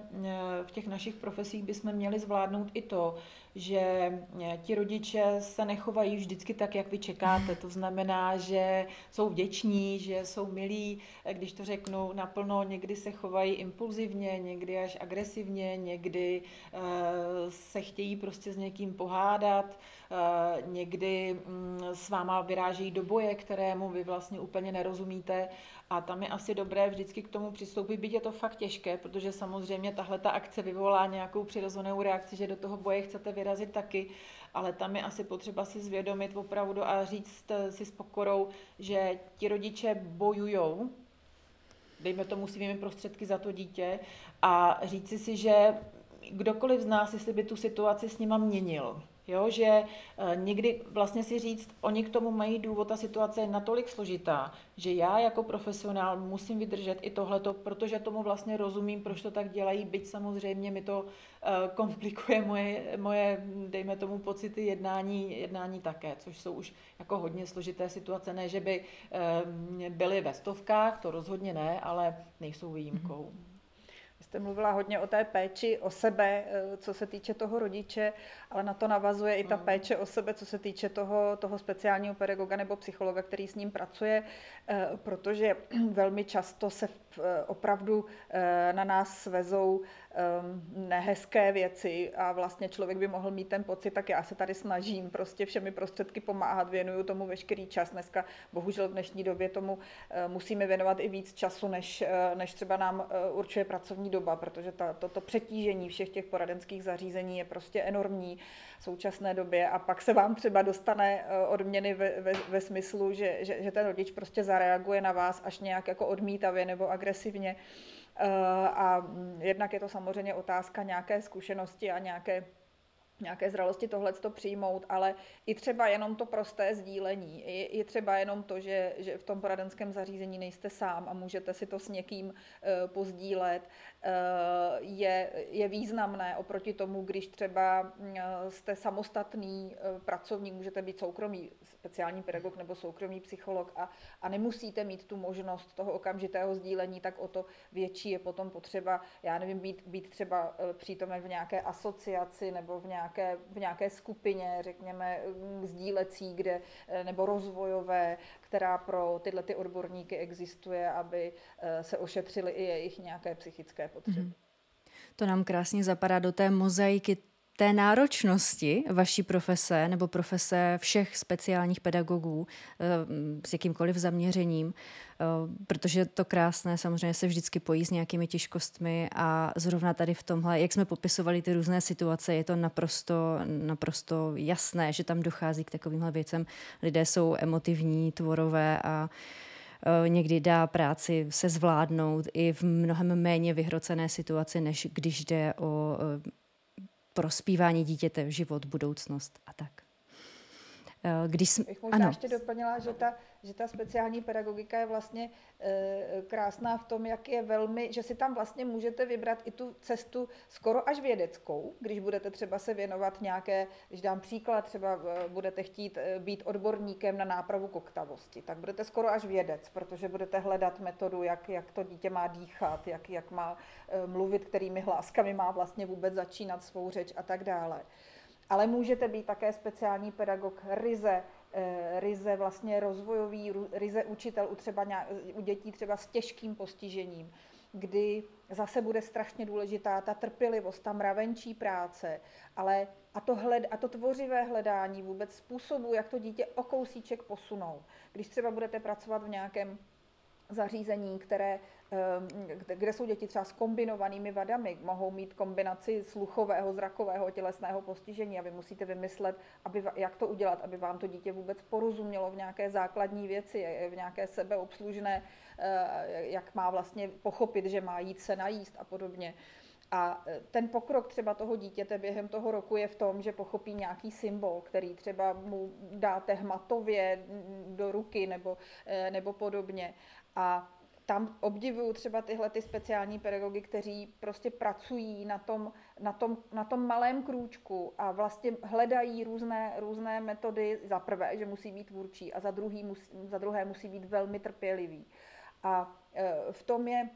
v těch našich profesích bychom měli zvládnout i to, že eh, ti rodiče se nechovají vždycky tak, jak vy čekáte. To znamená, že jsou vděční, že jsou milí, eh, když to řeknu naplno, někdy se chovají impulzivně, někdy až agresivně, někdy se chtějí prostě s někým pohádat, někdy mm, s váma vyrážejí do boje, kterému vy vlastně úplně nerozumíte a tam je asi dobré vždycky k tomu přistoupit, byť je to fakt těžké, protože samozřejmě tahle ta akce vyvolá nějakou přirozenou reakci, že do toho boje chcete vyrazit taky, ale tam je asi potřeba si zvědomit opravdu a říct si s pokorou, že ti rodiče bojujou, dejme tomu svými prostředky za to dítě a říci si, že kdokoliv z nás, jestli by tu situaci s nima měnil, Jo, že e, někdy vlastně si říct, oni k tomu mají důvod, ta situace je natolik složitá, že já jako profesionál musím vydržet i tohleto, protože tomu vlastně rozumím, proč to tak dělají, byť samozřejmě mi to e, komplikuje moje, moje dejme tomu, pocity jednání, jednání také, což jsou už jako hodně složité situace, ne, že by e, byly ve stovkách, to rozhodně ne, ale nejsou výjimkou. Mm-hmm. Jste mluvila hodně o té péči o sebe, eh, co se týče toho rodiče, ale na to navazuje i ta mm. péče o sebe, co se týče toho, toho speciálního pedagoga nebo psychologa, který s ním pracuje, protože velmi často se eh, opravdu na nás svezou um, nehezké věci a vlastně člověk by mohl mít ten pocit, tak já se tady snažím prostě všemi prostředky pomáhat, věnuju tomu veškerý čas. Dneska bohužel v dnešní době tomu musíme věnovat i víc času, než, než třeba nám určuje pracovní doba, protože ta, to, to přetížení všech těch poradenských zařízení je prostě enormní současné době a pak se vám třeba dostane uh, odměny ve, ve, ve smyslu, že, že, že ten rodič prostě zareaguje na vás až nějak jako odmítavě nebo agresivně. Eh, a jednak je to samozřejmě otázka nějaké zkušenosti a nějaké nějaké zralosti tohle to přijmout, ale i třeba jenom to prosté sdílení, i třeba jenom to, že, že v tom poradenském zařízení nejste sám a můžete si to s někým uh, pozdílet, uh, je, je významné oproti tomu, když třeba uh, jste samostatný uh, pracovník, můžete být soukromý speciální pedagog nebo soukromý psycholog a, a nemusíte mít tu možnost toho okamžitého sdílení, tak o to větší je potom potřeba, já nevím, být, být třeba přítomen v nějaké asociaci nebo v nějaké nějaké, v nějaké skupině, řekněme, sdílecí, kde, eh, nebo rozvojové, která pro tyhle ty odborníky existuje, aby eh, se ošetřily i jejich nějaké psychické potřeby. Mm. To nám krásně zapadá do té mozaiky té náročnosti vaší profese nebo profese všech speciálních pedagogů eh, s jakýmkoliv zaměřením, eh, protože to krásné samozřejmě se vždycky pojí s nějakými těžkostmi a zrovna tady v tomhle, jak jsme popisovali ty různé situace, je to naprosto, naprosto jasné, že tam dochází k takovýmhle věcem. Lidé jsou emotivní, tvorové a eh, někdy dá práci se zvládnout i v mnohem méně vyhrocené situaci, než když jde o prospívání dítěte, život, budoucnost a tak. Eh, když jsme, Bych možná ano. ještě doplnila, že ta, že ta speciální pedagogika je vlastně e, krásná v tom, jak je velmi, že si tam vlastně můžete vybrat i tu cestu skoro až vědeckou, když budete třeba se věnovat nějaké, když dám příklad, třeba e, budete chtít být odborníkem na nápravu koktavosti, tak budete skoro až vědec, protože budete hledat metodu, jak, jak to dítě má dýchat, jak, jak má mluvit, kterými hláskami má vlastně vůbec začínat svou řeč a tak dále. Ale můžete být také speciální pedagog ryze, eh, ryze vlastně rozvojový, ryze učitel u, třeba nějak, u dětí třeba s těžkým postižením, kdy zase bude strašně důležitá ta trpělivost, ta mravenčí práce, ale a to, hled, a to tvořivé hledání vůbec způsobu, jak to dítě o kousíček posunou. Když třeba budete pracovat v nějakém zařízení, které, ehm, kde jsou děti třeba s kombinovanými vadami, mohou mít kombinaci sluchového, zrakového, tělesného postižení a vy musíte vymyslet, aby, jak to udělat, aby vám to dítě vůbec porozumělo v nějaké základní věci, v nějaké sebeobslužné, eh, jak má vlastně pochopit, že má jít se najíst a podobně. A e, ten pokrok třeba toho dítěte během toho roku je v tom, že pochopí nějaký symbol, který třeba mu dáte hmatově do ruky nebo, e, nebo podobně. A tam obdivuju třeba tyhle ty speciální pedagogy, kteří prostě pracují na tom, na tom, na tom malém krůčku a vlastně hledají různé, různé metody. Za prvé, že musí být tvůrčí a za, druhý, za druhé musí být velmi trpělivý. A e, v tom je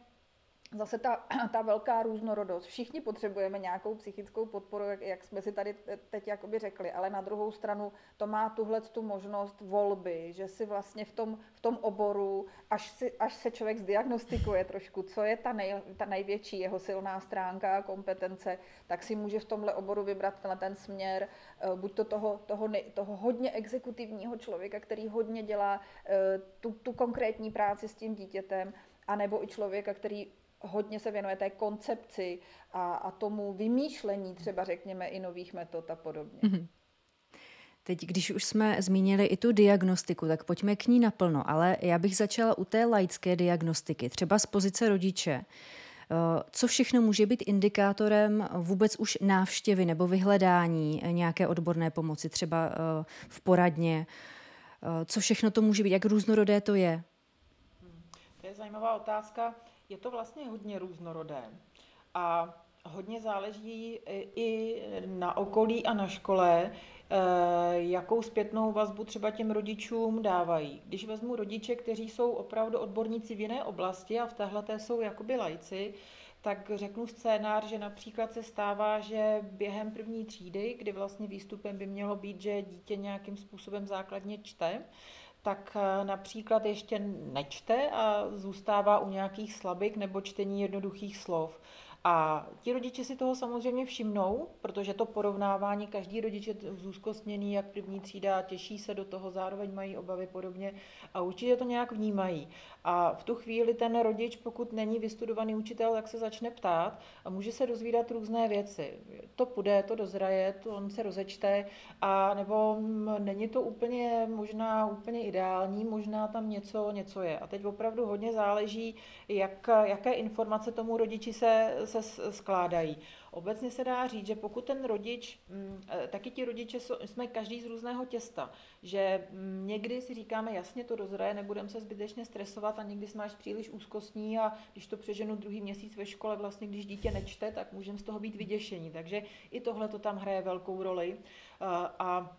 zase ta, ta velká různorodost. Všichni potřebujeme nějakou psychickou podporu, jak, jak jsme si tady teď jakoby řekli, ale na druhou stranu to má tuhle tu možnost volby, že si vlastně v tom, v tom oboru, až, si, až se člověk zdiagnostikuje trošku, co je ta, nej, ta největší jeho silná stránka a kompetence, tak si může v tomhle oboru vybrat na ten směr, eh, buď to toho, toho, toho hodně exekutivního člověka, který hodně dělá eh, tu, tu konkrétní práci s tím dítětem, anebo i člověka, který hodně se věnuje té koncepci a, a tomu vymýšlení třeba řekněme i nových metod a podobně. Mm-hmm. Teď, když už jsme zmínili i tu diagnostiku, tak pojďme k ní naplno, ale já bych začala u té laické diagnostiky, třeba z pozice rodiče. Eh, co všechno může být indikátorem vůbec už návštěvy nebo vyhledání nějaké odborné pomoci, třeba eh, v poradně? Eh, co všechno to může být, jak různorodé to je? To je zajímavá otázka je to vlastně hodně různorodé. A hodně záleží i na okolí a na škole, eh, jakou zpětnou vazbu třeba těm rodičům dávají. Když vezmu rodiče, kteří jsou opravdu odborníci v jiné oblasti a v téhle jsou jakoby lajci, tak řeknu scénář, že například se stává, že během první třídy, kdy vlastně výstupem by mělo být, že dítě nějakým způsobem základně čte, tak eh, například ještě nečte a zůstává u nějakých slabik nebo čtení jednoduchých slov. A ti rodiče si toho samozřejmě všimnou, protože to porovnávání, každý rodič je zúzkostněný, jak první třída, těší se do toho, zároveň mají obavy podobně a určitě to nějak vnímají. A v tu chvíli ten rodič, pokud není vystudovaný učitel, tak se začne ptát a může se dozvídat různé věci. To půjde, to dozraje, to on se rozečte, a nebo není to úplně možná úplně ideální, možná tam něco, něco je. A teď opravdu hodně záleží, jak, jaké informace tomu rodiči se, se skládají. Obecně se dá říct, že pokud ten rodič, mm, e, taky ti rodiče jsme každý z různého těsta, že mm, někdy si říkáme, jasně to dozraje, nebudeme se zbytečně stresovat a někdy jsme až příliš úzkostní a když to přeženu druhý měsíc ve škole, vlastně když dítě nečte, tak můžeme z toho být vyděšení. Takže i tohle to tam hraje velkou roli. A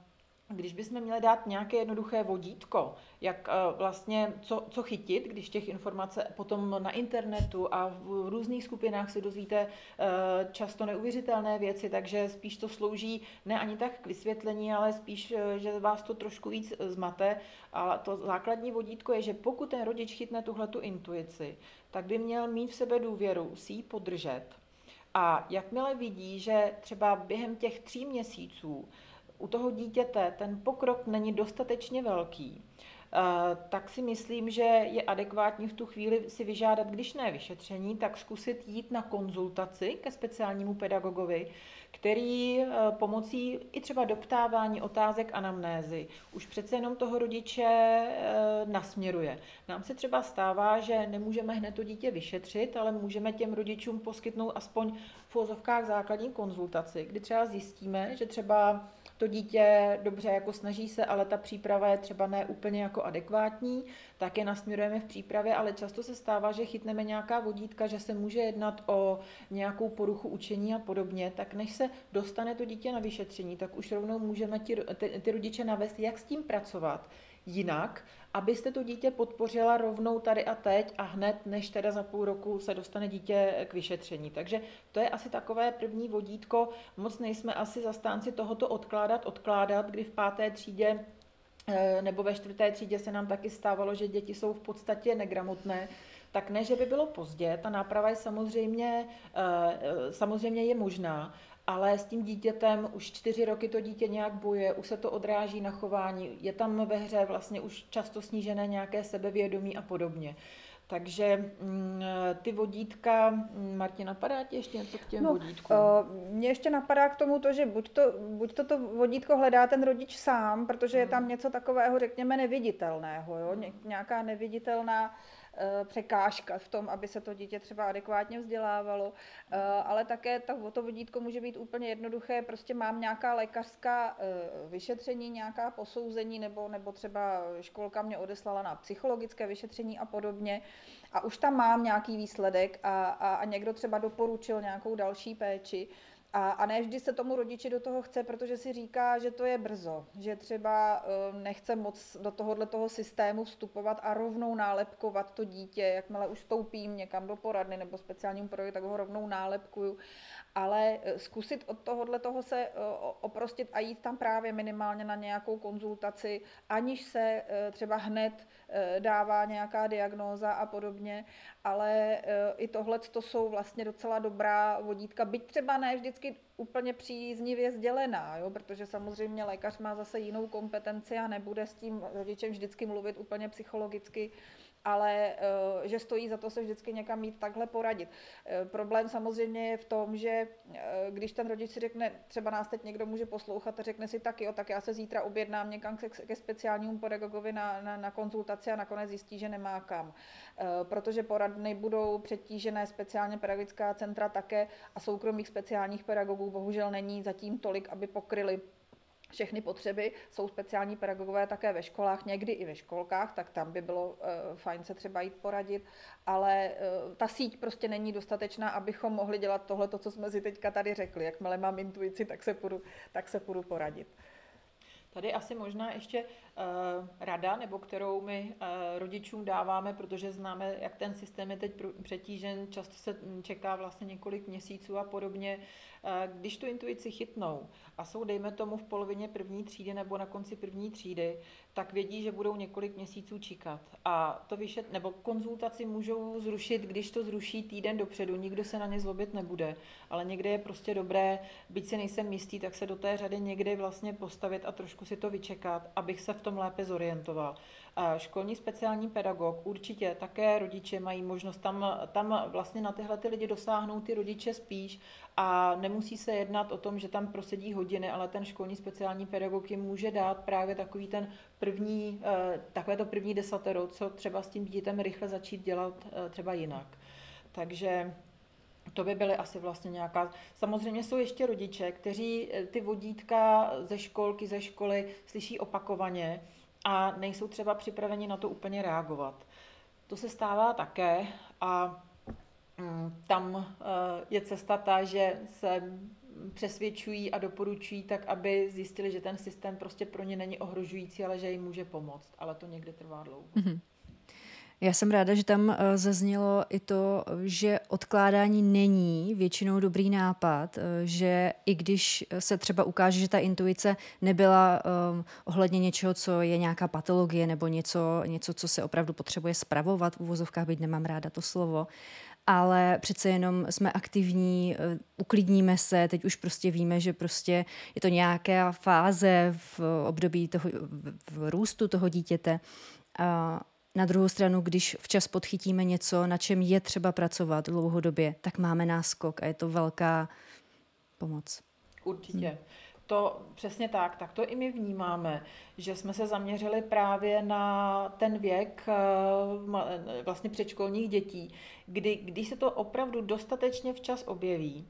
když bychom měli dát nějaké jednoduché vodítko, jak eh, vlastně, co, co chytit, když těch informací potom na internetu a v různých skupinách si dozvíte eh, často neuvěřitelné věci, takže spíš to slouží ne ani tak k vysvětlení, ale spíš, eh, že vás to trošku víc zmate. A to základní vodítko je, že pokud ten rodič chytne tuhle tu intuici, tak by měl mít v sebe důvěru, si ji podržet. A jakmile vidí, že třeba během těch tří měsíců u toho dítěte ten pokrok není dostatečně velký, eh, tak si myslím, že je adekvátní v tu chvíli si vyžádat, když ne vyšetření, tak zkusit jít na konzultaci ke speciálnímu pedagogovi, který eh, pomocí i třeba doptávání otázek anamnézy už přece jenom toho rodiče eh, nasměruje. Nám se třeba stává, že nemůžeme hned to dítě vyšetřit, ale můžeme těm rodičům poskytnout aspoň v úzovkách základní konzultaci, kdy třeba zjistíme, že třeba to dítě dobře jako snaží se, ale ta příprava je třeba ne úplně jako adekvátní, tak je nasměrujeme v přípravě, ale často se stává, že chytneme nějaká vodítka, že se může jednat o nějakou poruchu učení a podobně, tak než se dostane to dítě na vyšetření, tak už rovnou můžeme ty, ty, ty rodiče navést, jak s tím pracovat, jinak, abyste to dítě podpořila rovnou tady a teď a hned, než teda za půl roku se dostane dítě k vyšetření. Takže to je asi takové první vodítko. Moc nejsme asi zastánci tohoto odkládat, odkládat, kdy v páté třídě eh, nebo ve čtvrté třídě se nám taky stávalo, že děti jsou v podstatě negramotné, tak ne, že by bylo pozdě, ta náprava je samozřejmě, eh, eh, samozřejmě je možná, ale s tím dítětem už čtyři roky to dítě nějak boje, už se to odráží na chování, je tam ve hře vlastně už často snížené nějaké sebevědomí a podobně. Takže mm, ty vodítka, mm, Martina, napadá ti ještě něco k těm no, vodítkům? Uh, mně ještě napadá k tomu to, že buď to, buď to, to vodítko hledá ten rodič sám, protože je tam hmm. něco takového, řekněme, neviditelného, jo? Ně, nějaká neviditelná Eh, překážka v tom, aby se to dítě třeba adekvátně vzdělávalo, eh, ale také to, to vodítko může být úplně jednoduché, prostě mám nějaká lékařská eh, vyšetření, nějaká posouzení, nebo, nebo třeba školka mě odeslala na psychologické vyšetření a podobně. A už tam mám nějaký výsledek a, a, a někdo třeba doporučil nějakou další péči, a, a ne vždy se tomu rodiči do toho chce, protože si říká, že to je brzo, že třeba uh, nechce moc do tohohle toho systému vstupovat a rovnou nálepkovat to dítě, jakmile už vstoupím někam do poradny nebo speciálním projektu, tak ho rovnou nálepkuju ale eh, zkusit od tohohle toho se eh, oprostit a jít tam právě minimálně na nějakou konzultaci, aniž se eh, třeba hned dává nějaká diagnóza a podobně, ale i tohle to jsou vlastně docela dobrá vodítka, byť třeba ne vždycky úplně příznivě sdělená, jo? protože samozřejmě lékař má zase jinou kompetenci a nebude s tím rodičem vždycky mluvit úplně psychologicky, ale eh, že stojí za to se vždycky někam mít takhle poradit. Eh, problém samozřejmě je v tom, že eh, když ten rodič si řekne, třeba nás teď někdo může poslouchat a řekne si tak jo, tak já se zítra objednám někam ke, speciálnímu pedagogovi na, na, na konzultaci a nakonec zjistí, že nemá kam. Protože poradny budou přetížené speciálně pedagogická centra také a soukromých speciálních pedagogů bohužel není zatím tolik, aby pokryli všechny potřeby. Jsou speciální pedagogové také ve školách, někdy i ve školkách, tak tam by bylo uh, fajn se třeba jít poradit, ale uh, ta síť prostě není dostatečná, abychom mohli dělat tohle, co jsme si teďka tady řekli. Jakmile mám intuici, tak se půjdu, tak se půjdu poradit. Tady asi možná ještě rada, nebo kterou my rodičům dáváme, protože známe, jak ten systém je teď přetížen, často se čeká vlastně několik měsíců a podobně. Když tu intuici chytnou a jsou, dejme tomu, v polovině první třídy nebo na konci první třídy, tak vědí, že budou několik měsíců čekat. A to vyšet, nebo konzultaci můžou zrušit, když to zruší týden dopředu, nikdo se na ně zlobit nebude. Ale někde je prostě dobré, byť si nejsem jistý, tak se do té řady někdy vlastně postavit a trošku si to vyčekat, abych se v tom lépe zorientoval. Školní speciální pedagog, určitě také rodiče mají možnost tam, tam vlastně na tyhle ty lidi dosáhnout ty rodiče spíš a nemusí se jednat o tom, že tam prosedí hodiny, ale ten školní speciální pedagog jim může dát právě takový ten první, eh, takové to první desatero, co třeba s tím dítětem rychle začít dělat eh, třeba jinak. Takže to by byly asi vlastně nějaká... Samozřejmě jsou ještě rodiče, kteří eh, ty vodítka ze školky, ze školy slyší opakovaně a nejsou třeba připraveni na to úplně reagovat. To se stává také a mm, tam eh, je cesta ta, že se přesvědčují a doporučují tak, aby zjistili, že ten systém prostě pro ně není ohrožující, ale že jim může pomoct. Ale to někdy trvá dlouho. Mm-hmm. Já jsem ráda, že tam eh, zaznělo i to, že odkládání není většinou dobrý nápad, eh, že i když se třeba ukáže, že ta intuice nebyla um, ohledně něčeho, co je nějaká patologie nebo něco, něco, co se opravdu potřebuje spravovat, v uvozovkách byť nemám ráda to slovo, ale přece jenom jsme aktivní, uklidníme se, teď už prostě víme, že prostě je to nějaká fáze v období toho, v růstu toho dítěte. Na druhou stranu, když včas podchytíme něco, na čem je třeba pracovat dlouhodobě, tak máme náskok a je to velká pomoc. Určitě. Hmm. To přesně tak, tak to i my vnímáme, že jsme se zaměřili právě na ten věk eh, vlastně předškolních dětí, kdy, když se to opravdu dostatečně včas objeví,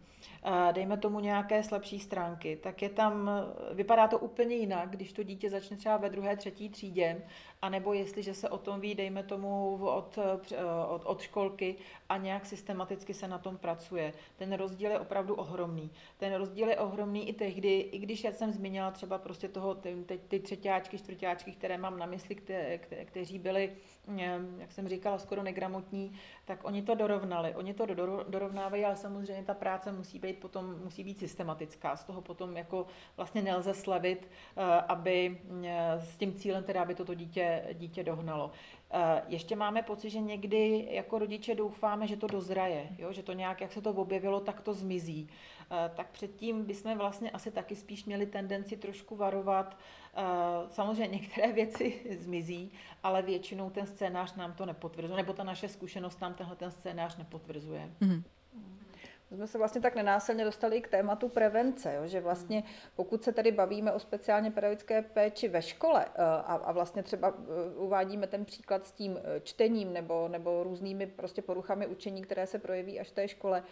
dejme tomu nějaké slabší stránky, tak je tam, vypadá to úplně jinak, když to dítě začne třeba ve druhé, třetí třídě, anebo jestliže se o tom ví, dejme tomu od, od, od školky a nějak systematicky se na tom pracuje. Ten rozdíl je opravdu ohromný. Ten rozdíl je ohromný i tehdy, i když já jsem zmínila třeba prostě toho, ty, ty, ty třetíáčky, čtvrtíáčky, které mám na mysli, kte, kte, kteří byli, jak jsem říkala, skoro negramotní, tak oni to dorovnali. Oni to dorovnávají, ale samozřejmě ta práce musí být potom, musí být systematická. Z toho potom jako vlastně nelze slevit, eh, aby eh, s tím cílem teda, aby toto dítě, dítě dohnalo. Eh, ještě máme pocit, že někdy jako rodiče doufáme, že to dozraje, jo? že to nějak, jak se to objevilo, tak to zmizí. Tak předtím bychom vlastně asi taky spíš měli tendenci trošku varovat. Samozřejmě některé věci zmizí, ale většinou ten scénář nám to nepotvrzuje, nebo ta naše zkušenost nám tenhle ten scénář nepotvrzuje. Mm-hmm jsme se vlastně tak nenásilně dostali k tématu prevence, jo? že vlastně pokud se tady bavíme o speciálně pedagogické péči ve škole eh, a, a vlastně třeba eh, uvádíme ten příklad s tím eh, čtením nebo, nebo různými prostě poruchami učení, které se projeví až v té škole,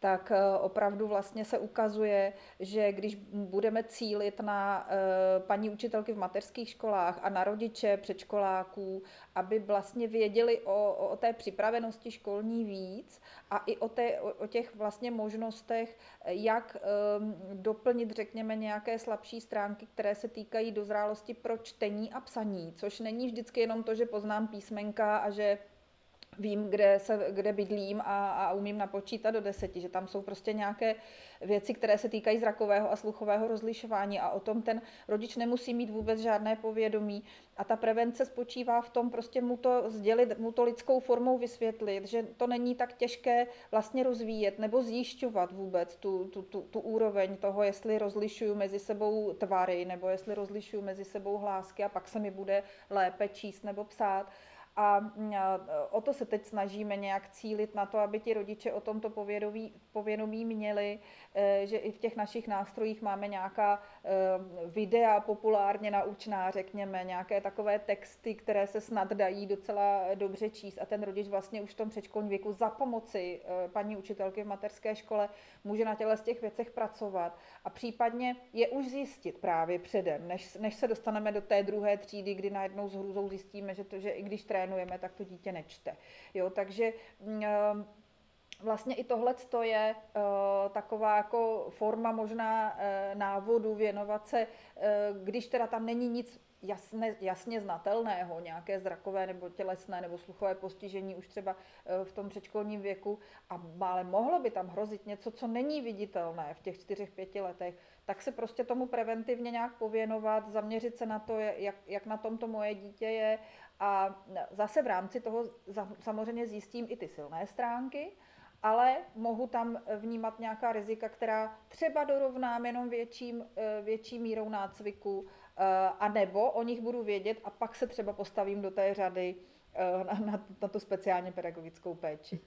tak eh, opravdu vlastně se ukazuje, že když budeme cílit na eh, paní učitelky v mateřských školách a na rodiče předškoláků, aby vlastně věděli o, o té připravenosti školní víc a i o, té, o těch vlastně možnostech, jak um, doplnit, řekněme, nějaké slabší stránky, které se týkají dozrálosti pro čtení a psaní, což není vždycky jenom to, že poznám písmenka a že vím, kde, se, kde bydlím a, a umím napočítat do deseti, že tam jsou prostě nějaké věci, které se týkají zrakového a sluchového rozlišování a o tom ten rodič nemusí mít vůbec žádné povědomí. A ta prevence spočívá v tom prostě mu to sdělit, mu to lidskou formou vysvětlit, že to není tak těžké vlastně rozvíjet nebo zjišťovat vůbec tu, tu, tu, tu úroveň toho, jestli rozlišuju mezi sebou tvary nebo jestli rozlišuju mezi sebou hlásky a pak se mi bude lépe číst nebo psát a o to se teď snažíme nějak cílit na to, aby ti rodiče o tomto povědomí, povědomí měli, že i v těch našich nástrojích máme nějaká e, videa populárně naučná, řekněme, nějaké takové texty, které se snad dají docela dobře číst a ten rodič vlastně už v tom předškolním věku za pomoci e, paní učitelky v mateřské škole může na těle z těch věcech pracovat a případně je už zjistit právě předem, než, než se dostaneme do té druhé třídy, kdy najednou s hrůzou zjistíme, že, to, že i když trénujeme, tak to dítě nečte. Jo, takže mm, eh, vlastně i tohle je uh, taková jako forma možná uh, návodu věnovat se, uh, když teda tam není nic jasně, jasně znatelného, nějaké zrakové nebo tělesné nebo sluchové postižení už třeba v tom předškolním věku, a, ale mohlo by tam hrozit něco, co není viditelné v těch čtyřech, pěti letech, tak se prostě tomu preventivně nějak pověnovat, zaměřit se na to, jak, jak na tom to moje dítě je. A zase v rámci toho samozřejmě zjistím i ty silné stránky, ale mohu tam vnímat nějaká rizika, která třeba dorovnám jenom větším, eh, větší mírou nácviku, eh, a nebo o nich budu vědět a pak se třeba postavím do té řady eh, na, na, na tu speciálně pedagogickou péči.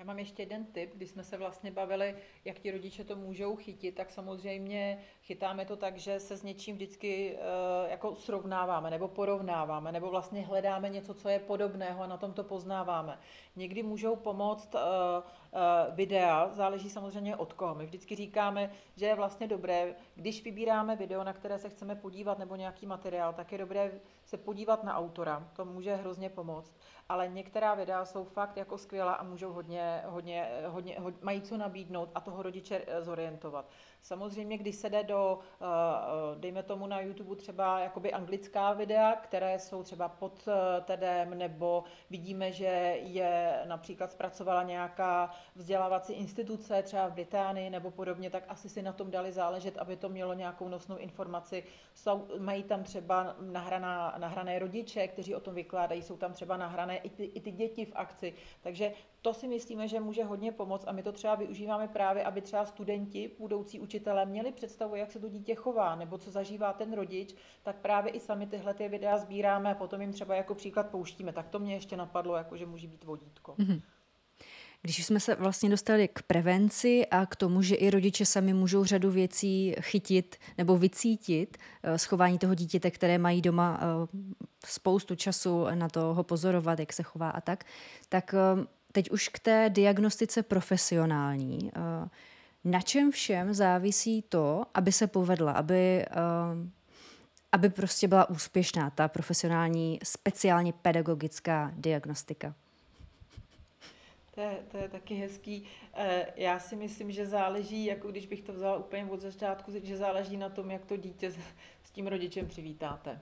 Já mám ještě jeden tip, když jsme se vlastně bavili, jak ti rodiče to můžou chytit, tak samozřejmě chytáme to tak, že se s něčím vždycky uh, jako srovnáváme nebo porovnáváme, nebo vlastně hledáme něco, co je podobného a na tom to poznáváme. Někdy můžou pomoct uh, uh, videa, záleží samozřejmě od koho. My vždycky říkáme, že je vlastně dobré, když vybíráme video, na které se chceme podívat, nebo nějaký materiál, tak je dobré se podívat na autora, to může hrozně pomoct. Ale některá videa jsou fakt jako skvělá a můžou hodně, hodně, hodně, hodně mají co nabídnout a toho rodiče zorientovat. Samozřejmě, když se jde do, eh, dejme tomu na YouTube třeba jakoby anglická videa, které jsou třeba pod eh, TEDem, nebo vidíme, že je například zpracovala nějaká vzdělávací instituce, třeba v Británii nebo podobně, tak asi si na tom dali záležet, aby to mělo nějakou nosnou informaci. Jsou, mají tam třeba nahraná, nahrané rodiče, kteří o tom vykládají, jsou tam třeba nahrané i ty, i ty děti v akci. Takže to si myslíme, že může hodně pomoct a my to třeba využíváme právě, aby třeba studenti, budoucí učitelé, měli představu, jak se to dítě chová nebo co zažívá ten rodič, tak právě i sami tyhle ty videa sbíráme a potom jim třeba jako příklad pouštíme. Tak to mě ještě napadlo, jako že může být vodítko. Mm-hmm. Když jsme se vlastně dostali k prevenci a k tomu, že i rodiče sami můžou řadu věcí chytit nebo vycítit eh, schování toho dítěte, které mají doma eh, spoustu času na to ho pozorovat, jak se chová a tak, tak eh, teď už k té diagnostice profesionální. Na čem všem závisí to, aby se povedla, aby, eh, aby prostě byla úspěšná ta profesionální, speciálně pedagogická diagnostika? To je, to je taky hezký. Eh, já si myslím, že záleží, jako když bych to vzala úplně od začátku, že záleží na tom, jak to dítě s tím rodičem přivítáte.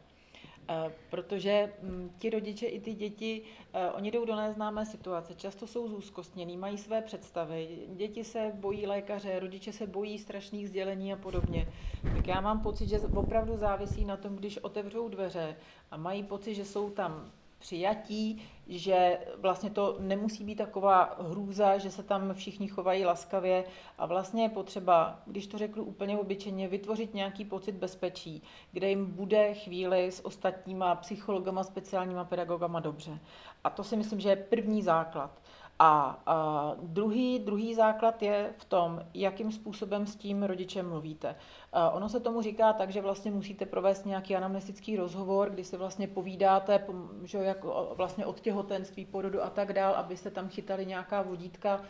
Eh, protože mm, ti rodiče i ty děti, eh, oni jdou do neznámé situace, často jsou zúzkostnění, mají své představy, děti se bojí lékaře, rodiče se bojí strašných sdělení a podobně. Tak já mám pocit, že opravdu závisí na tom, když otevřou dveře a mají pocit, že jsou tam přijatí, že vlastně to nemusí být taková hrůza, že se tam všichni chovají laskavě a vlastně je potřeba, když to řeknu úplně obyčejně, vytvořit nějaký pocit bezpečí, kde jim bude chvíli s ostatníma psychologama, speciálníma pedagogama dobře. A to si myslím, že je první základ. A, a druhý, druhý základ je v tom, jakým způsobem s tím rodičem mluvíte. A ono se tomu říká tak, že vlastně musíte provést nějaký anamnestický rozhovor, kdy si vlastně povídáte že jak vlastně od těhotenství, porodu a tak dál, abyste tam chytali nějaká vodítka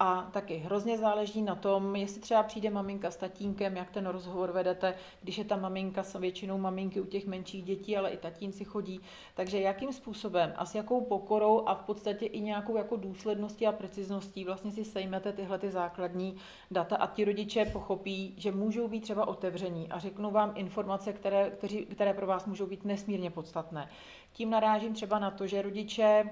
a taky hrozně záleží na tom, jestli třeba přijde maminka s tatínkem, jak ten rozhovor vedete, když je ta maminka, s většinou maminky u těch menších dětí, ale i tatínci chodí. Takže jakým způsobem a s jakou pokorou a v podstatě i nějakou jako důsledností a precizností vlastně si sejmete tyhle ty základní data a ti rodiče pochopí, že můžou být třeba otevření a řeknou vám informace, které, které pro vás můžou být nesmírně podstatné. Tím narážím třeba na to, že rodiče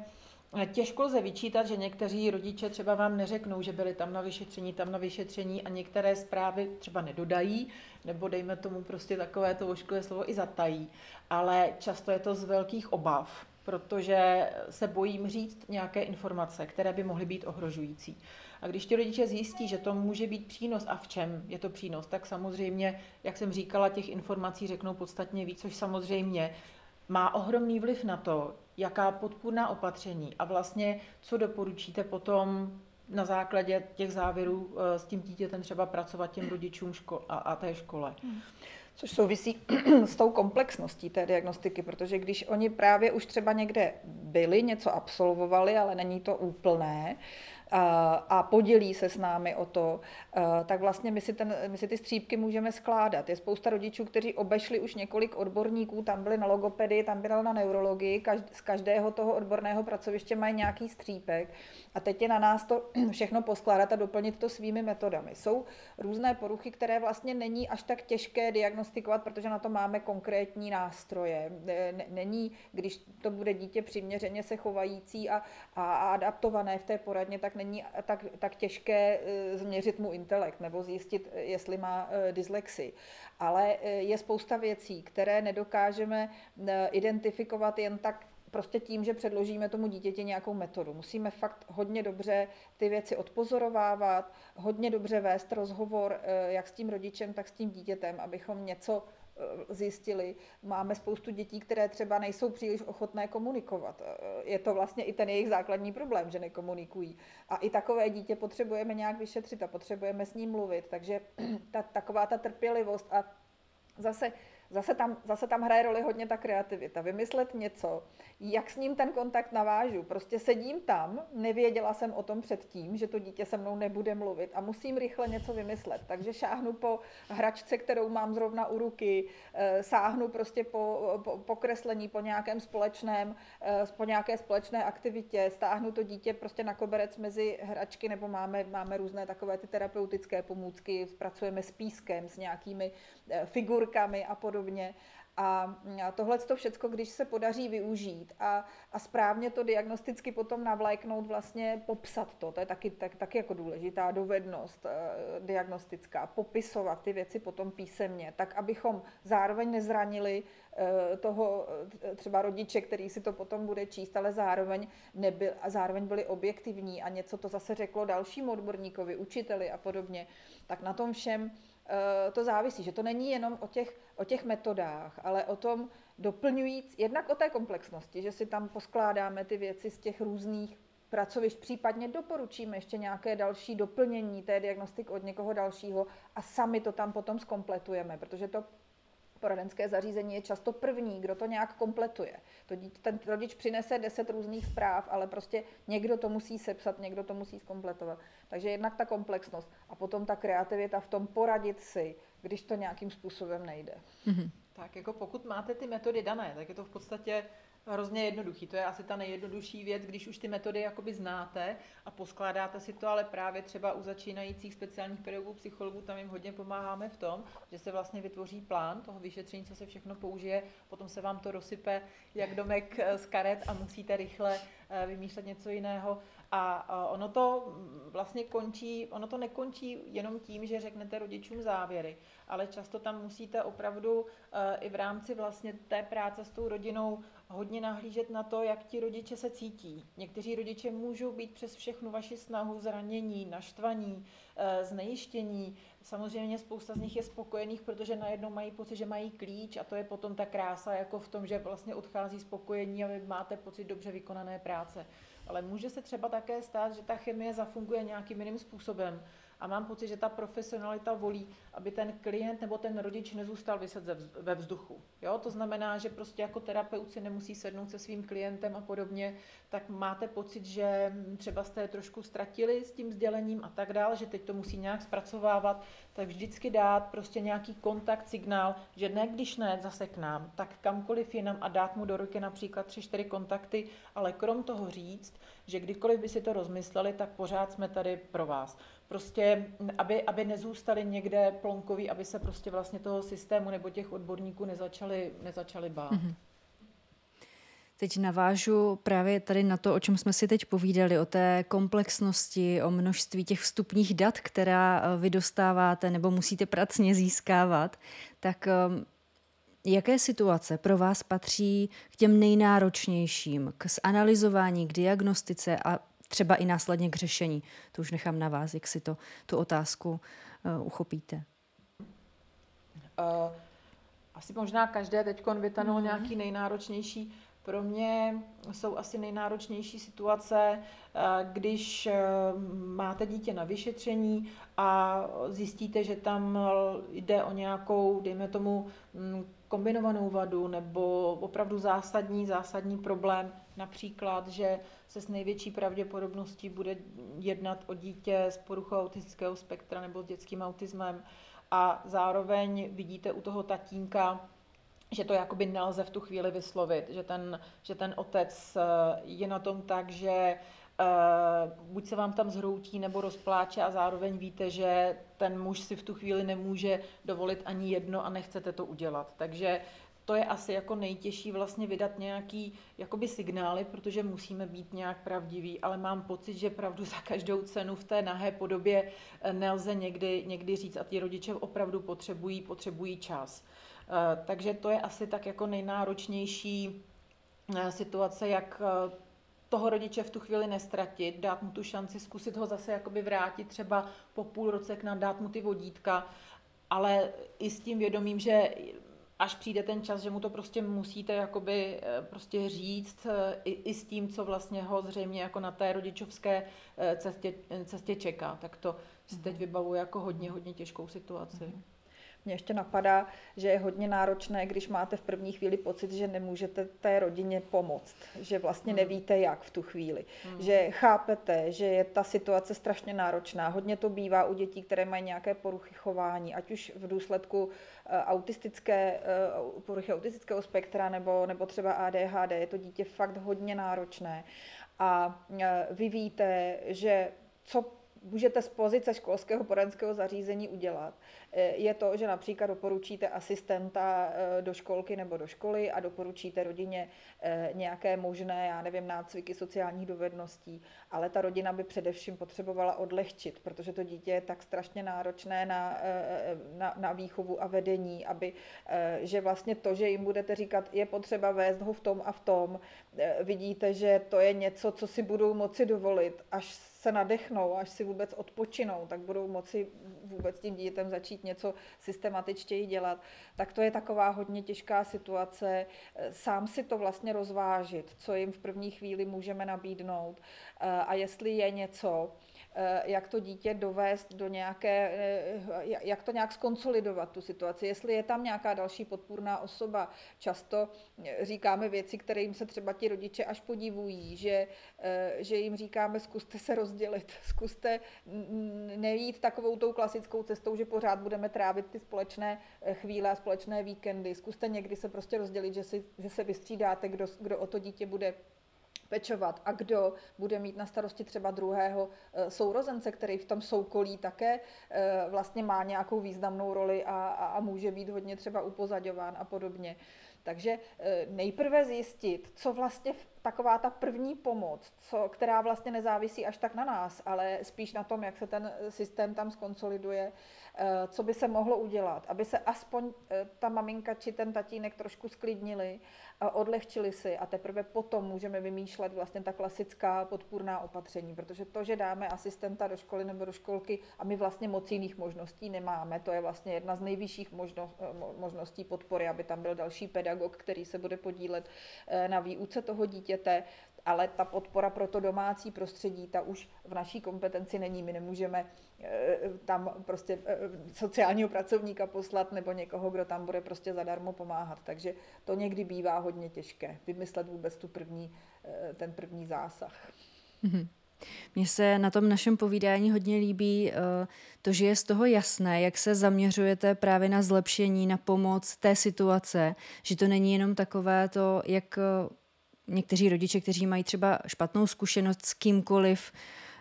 Těžko lze vyčítat, že někteří rodiče třeba vám neřeknou, že byli tam na vyšetření, tam na vyšetření a některé zprávy třeba nedodají, nebo dejme tomu prostě takové to ošklivé slovo i zatají. Ale často je to z velkých obav, protože se bojím říct nějaké informace, které by mohly být ohrožující. A když ti rodiče zjistí, že to může být přínos a v čem je to přínos, tak samozřejmě, jak jsem říkala, těch informací řeknou podstatně víc, což samozřejmě má ohromný vliv na to, jaká podpůrná opatření a vlastně co doporučíte potom na základě těch závěrů eh, s tím dítětem třeba pracovat těm rodičům ško- a, a té škole. Hmm. Což souvisí s tou komplexností té diagnostiky, protože když oni právě už třeba někde byli, něco absolvovali, ale není to úplné, a podělí se s námi o to, tak vlastně my si, ten, my si ty střípky můžeme skládat. Je spousta rodičů, kteří obešli už několik odborníků, tam byli na logopedii, tam byli na neurologii, z každého toho odborného pracoviště mají nějaký střípek a teď je na nás to všechno poskládat a doplnit to svými metodami. Jsou různé poruchy, které vlastně není až tak těžké diagnostikovat, protože na to máme konkrétní nástroje. Není, když to bude dítě přiměřeně se chovající a, a adaptované v té poradně, tak není tak, tak těžké e, změřit mu intelekt nebo zjistit, jestli má e, dyslexii. Ale e, je spousta věcí, které nedokážeme identifikovat jen tak prostě tím, že předložíme tomu dítěti nějakou metodu. Musíme fakt hodně dobře ty věci odpozorovávat, hodně dobře vést rozhovor jak s tím rodičem, tak s tím dítětem, abychom něco zjistili. Máme spoustu dětí, které třeba nejsou příliš ochotné komunikovat. Eh, je to vlastně i ten jejich základní problém, že nekomunikují. A i takové dítě potřebujeme nějak vyšetřit a potřebujeme s ním mluvit. Takže ta, taková ta trpělivost a zase Zase tam, zase tam hraje roli hodně ta kreativita. Vymyslet něco, jak s ním ten kontakt navážu. Prostě sedím tam, nevěděla jsem o tom předtím, že to dítě se mnou nebude mluvit a musím rychle něco vymyslet. Takže šáhnu po hračce, kterou mám zrovna u ruky, eh, sáhnu prostě po, po, po kreslení, po nějakém společném, eh, po nějaké společné aktivitě, stáhnu to dítě prostě na koberec mezi hračky, nebo máme, máme různé takové ty terapeutické pomůcky, pracujeme s pískem, s nějakými eh, figurkami a podobně podobně. A tohle to všechno, když se podaří využít a, a správně to diagnosticky potom navléknout, vlastně popsat to, to je taky, tak, taky jako důležitá dovednost eh, diagnostická, popisovat ty věci potom písemně, tak abychom zároveň nezranili eh, toho eh, třeba rodiče, který si to potom bude číst, ale zároveň, nebyl, a zároveň byli objektivní a něco to zase řeklo dalšímu odborníkovi, učiteli a podobně, tak na tom všem to závisí, že to není jenom o těch, o těch metodách, ale o tom doplňujíc, jednak o té komplexnosti, že si tam poskládáme ty věci z těch různých pracovišť, případně doporučíme ještě nějaké další doplnění té diagnostiky od někoho dalšího a sami to tam potom zkompletujeme, protože to poradenské zařízení je často první, kdo to nějak kompletuje. To dítě, ten rodič přinese deset různých zpráv, ale prostě někdo to musí sepsat, někdo to musí zkompletovat. Takže jednak ta komplexnost a potom ta kreativita v tom poradit si, když to nějakým způsobem nejde. Mm-hmm. Tak jako pokud máte ty metody dané, tak je to v podstatě hrozně jednoduchý. To je asi ta nejjednodušší věc, když už ty metody jakoby znáte a poskládáte si to, ale právě třeba u začínajících speciálních pedagogů, psychologů, tam jim hodně pomáháme v tom, že se vlastně vytvoří plán toho vyšetření, co se všechno použije, potom se vám to rozsype jak domek z karet a musíte rychle eh, vymýšlet něco jiného. A ono to vlastně končí, ono to nekončí jenom tím, že řeknete rodičům závěry, ale často tam musíte opravdu eh, i v rámci vlastně té práce s tou rodinou hodně nahlížet na to, jak ti rodiče se cítí. Někteří rodiče můžou být přes všechnu vaši snahu zranění, naštvaní, eh, znejištění. Samozřejmě spousta z nich je spokojených, protože najednou mají pocit, že mají klíč a to je potom ta krása jako v tom, že vlastně odchází spokojení a vy máte pocit dobře vykonané práce. Ale může se třeba také stát, že ta chemie zafunguje nějakým jiným způsobem a mám pocit, že ta profesionalita volí, aby ten klient nebo ten rodič nezůstal vyset ve vzduchu. Jo? To znamená, že prostě jako terapeut si nemusí sednout se svým klientem a podobně, tak máte pocit, že třeba jste je trošku ztratili s tím sdělením a tak dále, že teď to musí nějak zpracovávat, tak vždycky dát prostě nějaký kontakt, signál, že ne, když ne, zase k nám, tak kamkoliv jinam a dát mu do ruky například tři, čtyři kontakty, ale krom toho říct, že kdykoliv by si to rozmysleli, tak pořád jsme tady pro vás prostě, aby, aby nezůstali někde plonkoví, aby se prostě vlastně toho systému nebo těch odborníků nezačali, nezačali bát. Mm-hmm. Teď navážu právě tady na to, o čem jsme si teď povídali, o té komplexnosti, o množství těch vstupních dat, která eh, vy dostáváte nebo musíte pracně získávat. Tak ehm, jaké situace pro vás patří k těm nejnáročnějším, k zanalizování, k diagnostice a třeba i následně k řešení. To už nechám na vás, jak si to, tu otázku uh, uchopíte. Uh, asi možná každé teď vytanul mm. nějaký nejnáročnější Pro mě jsou asi nejnáročnější situace, eh, když eh, máte dítě na vyšetření a zjistíte, že tam jde o nějakou, dejme tomu, mm, kombinovanou vadu nebo opravdu zásadní, zásadní problém, například, že se s největší pravděpodobností bude jednat o dítě s poruchou autistického spektra nebo s dětským autismem a zároveň vidíte u toho tatínka, že to jakoby nelze v tu chvíli vyslovit, že ten, že ten otec eh, je na tom tak, že Uh, buď se vám tam zhroutí nebo rozpláče a zároveň víte, že ten muž si v tu chvíli nemůže dovolit ani jedno a nechcete to udělat. Takže to je asi jako nejtěžší vlastně vydat nějaký jakoby signály, protože musíme být nějak pravdiví, ale mám pocit, že pravdu za každou cenu v té nahé podobě eh, nelze někdy, někdy říct a ty rodiče opravdu potřebují, potřebují čas. Eh, takže to je asi tak jako nejnáročnější eh, situace, jak eh, toho rodiče v tu chvíli nestratit, dát mu tu šanci, zkusit ho zase jakoby vrátit třeba po půl roce k nám, dát mu ty vodítka, ale i s tím vědomím, že až přijde ten čas, že mu to prostě musíte jakoby prostě říct i, i s tím, co vlastně ho zřejmě jako na té rodičovské cestě, cestě čeká. Tak to si teď vybavuje jako hodně, hodně těžkou situaci. Mm-hmm. Mě ještě napadá, že je hodně náročné, když máte v první chvíli pocit, že nemůžete té rodině pomoct, že vlastně hmm. nevíte jak v tu chvíli, hmm. že chápete, že je ta situace strašně náročná. Hodně to bývá u dětí, které mají nějaké poruchy chování, ať už v důsledku uh, autistické, uh, poruchy autistického spektra nebo, nebo třeba ADHD. Je to dítě fakt hodně náročné. A uh, vy víte, že co můžete z pozice školského poradenského zařízení udělat, eh, je to, že například doporučíte asistenta eh, do školky nebo do školy a doporučíte rodině eh, nějaké možné, já nevím, nácviky sociálních dovedností, ale ta rodina by především potřebovala odlehčit, protože to dítě je tak strašně náročné na, na, na výchovu a vedení, aby, že vlastně to, že jim budete říkat, je potřeba vést ho v tom a v tom, vidíte, že to je něco, co si budou moci dovolit, až se nadechnou, až si vůbec odpočinou, tak budou moci vůbec tím dítětem začít něco systematičtěji dělat, tak to je taková hodně těžká situace. Sám si to vlastně rozvážit, co jim v první chvíli můžeme nabídnout a jestli je něco, Eh, jak to dítě dovést do nějaké, eh, jak to nějak skonsolidovat tu situaci, jestli je tam nějaká další podpůrná osoba. Často eh, říkáme věci, které jim se třeba ti rodiče až podivují, že, že jim říkáme, zkuste se rozdělit, zkuste nejít takovou tou klasickou cestou, že pořád budeme trávit ty společné chvíle a společné víkendy. Zkuste někdy se prostě rozdělit, že, si, že se vystřídáte, kdo, kdo o to dítě bude pečovat a kdo bude mít na starosti třeba druhého eh, sourozence, který v tom soukolí také eh, vlastně má nějakou významnou roli a, a může být hodně třeba upozadován a podobně. Takže eh, nejprve zjistit, co vlastně taková ta první pomoc, co, která vlastně nezávisí až tak na nás, ale spíš na tom, jak se ten systém tam skonsoliduje, co by se mohlo udělat, aby se aspoň ta maminka či ten tatínek trošku sklidnili, odlehčili si a teprve potom můžeme vymýšlet vlastně ta klasická podpůrná opatření, protože to, že dáme asistenta do školy nebo do školky a my vlastně moc jiných možností nemáme, to je vlastně jedna z nejvyšších možno, eh, možností podpory, aby tam byl další pedagog, který se bude podílet na výuce toho dítěte, ale ta podpora pro to domácí prostředí, ta už v naší kompetenci není. My nemůžeme eh, tam prostě eh, sociálního pracovníka poslat nebo někoho, kdo tam bude prostě zadarmo pomáhat. Takže to někdy bývá hodně těžké, vymyslet vůbec tu první, eh, ten první zásah. Mm-hmm. Mně se na tom našem povídání hodně líbí to, že je z toho jasné, jak se zaměřujete právě na zlepšení, na pomoc té situace, že to není jenom takové to, jak někteří rodiče, kteří mají třeba špatnou zkušenost s kýmkoliv,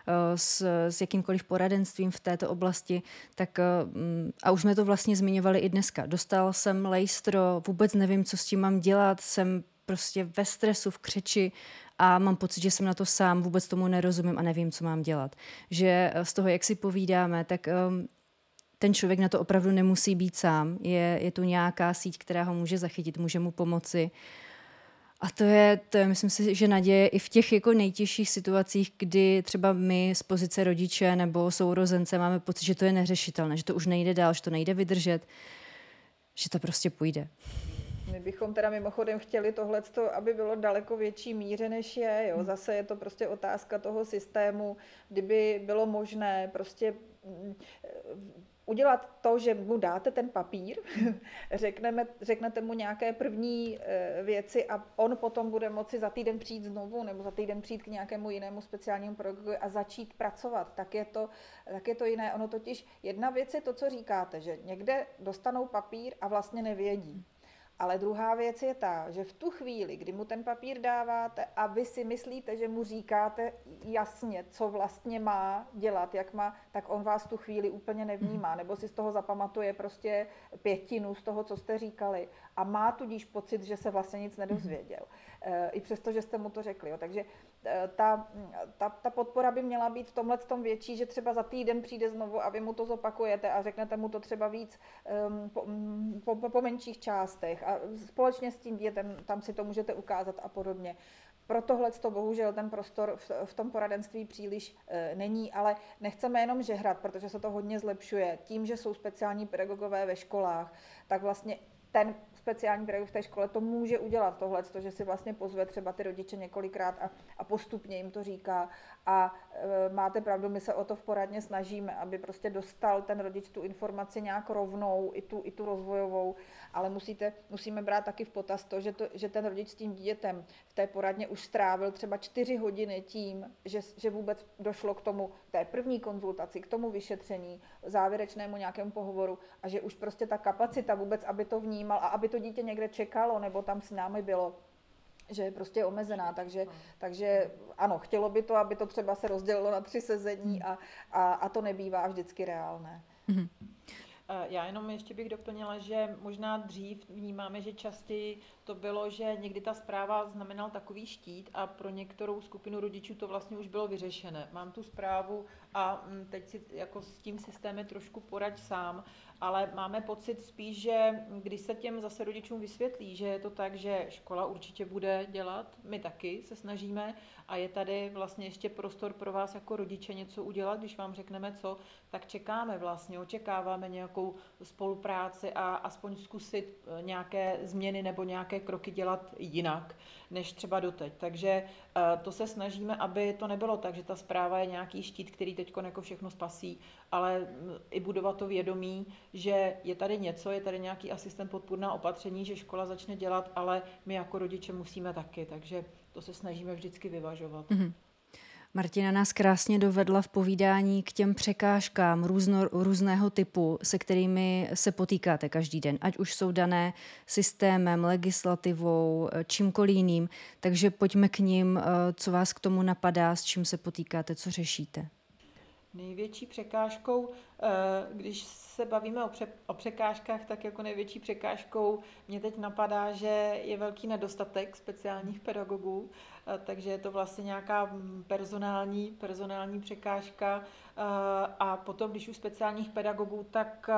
eh, s, s jakýmkoliv poradenstvím v této oblasti, tak eh, mm, a už jsme to vlastně zmiňovali i dneska. Dostal jsem lejstro, vůbec nevím, co s tím mám dělat, jsem prostě ve stresu, v křeči a mám pocit, že jsem na to sám, vůbec tomu nerozumím a nevím, co mám dělat. Že eh, z toho, jak si povídáme, tak ten člověk na to opravdu nemusí být sám. Je, je tu nějaká síť, která ho může zachytit, může mu pomoci. A to je, to je, myslím si, že naděje i v těch jako nejtěžších situacích, kdy třeba my z pozice rodiče nebo sourozence máme pocit, že to je neřešitelné, že to už nejde dál, že to nejde vydržet, že to prostě půjde. My bychom teda mimochodem chtěli tohle, aby bylo daleko větší míře, než je. Jo. Hmm. Zase je to prostě otázka toho systému, kdyby bylo možné prostě mm, udělat to, že mu dáte ten papír, řekneme, řeknete mu nějaké první eh, věci a on potom bude moci za týden přijít znovu nebo za týden přijít k nějakému jinému speciálnímu programu a začít pracovat, tak je, to, tak je to jiné. Ono totiž, jedna věc je to, co říkáte, že někde dostanou papír a vlastně nevědí. Ale druhá věc je ta, že v tu chvíli, kdy mu ten papír dáváte a vy si myslíte, že mu říkáte jasně, co vlastně má dělat, jak má, tak on vás tu chvíli úplně nevnímá, nebo si z toho zapamatuje prostě pětinu z toho, co jste říkali a má tudíž pocit, že se vlastně nic nedozvěděl. E, I přesto, že jste mu to řekli. Jo. Takže e, ta, ta, ta podpora by měla být v tomhle tom větší, že třeba za týden přijde znovu a vy mu to zopakujete a řeknete mu to třeba víc um, po, po, po menších částech a společně s tím dítětem tam si to můžete ukázat a podobně. Pro tohle to bohužel ten prostor v, v tom poradenství příliš e, není, ale nechceme jenom žehrat, protože se to hodně zlepšuje. Tím, že jsou speciální pedagogové ve školách, tak vlastně ten speciální pedagog v té škole to může udělat tohle, to, že si vlastně pozve třeba ty rodiče několikrát a, a postupně jim to říká. A e, máte pravdu, my se o to v poradně snažíme, aby prostě dostal ten rodič tu informaci nějak rovnou, i tu, i tu rozvojovou, ale musíte, musíme brát taky v potaz to, že, to, že ten rodič s tím dítětem v té poradně už strávil třeba čtyři hodiny tím, že, že vůbec došlo k tomu, té první konzultaci, k tomu vyšetření, závěrečnému nějakému pohovoru a že už prostě ta kapacita vůbec, aby to vnímal a aby to dítě někde čekalo nebo tam s námi bylo, že je prostě omezená, takže, takže ano, chtělo by to, aby to třeba se rozdělilo na tři sezení a, a, a to nebývá vždycky reálné. Mm-hmm. Já jenom ještě bych doplnila, že možná dřív vnímáme, že častěji to bylo, že někdy ta zpráva znamenal takový štít a pro některou skupinu rodičů to vlastně už bylo vyřešené. Mám tu zprávu a mm, teď si jako s tím systémem trošku poraď sám ale máme pocit spíš, že když se těm zase rodičům vysvětlí, že je to tak, že škola určitě bude dělat, my taky se snažíme a je tady vlastně ještě prostor pro vás jako rodiče něco udělat, když vám řekneme co, tak čekáme vlastně, očekáváme nějakou spolupráci a aspoň zkusit eh, nějaké změny nebo nějaké kroky dělat jinak, než třeba doteď. Takže eh, to se snažíme, aby to nebylo tak, že ta zpráva je nějaký štít, který teď jako všechno spasí, ale mm, i budovat to vědomí, že je tady něco, je tady nějaký asistent podpůrná opatření, že škola začne dělat, ale my jako rodiče musíme taky, takže to se snažíme vždycky vyvažovat. Mm-hmm. Martina nás krásně dovedla v povídání k těm překážkám různo, různého typu, se kterými se potýkáte každý den, ať už jsou dané systémem, legislativou, čímkoliv jiným. Takže pojďme k ním, eh, co vás k tomu napadá, s čím se potýkáte, co řešíte. Největší překážkou, eh, když se bavíme o, pře- o překážkách, tak jako největší překážkou mě teď napadá, že je velký nedostatek speciálních pedagogů, takže je to vlastně nějaká personální, personální překážka. A potom, když už speciálních pedagogů, tak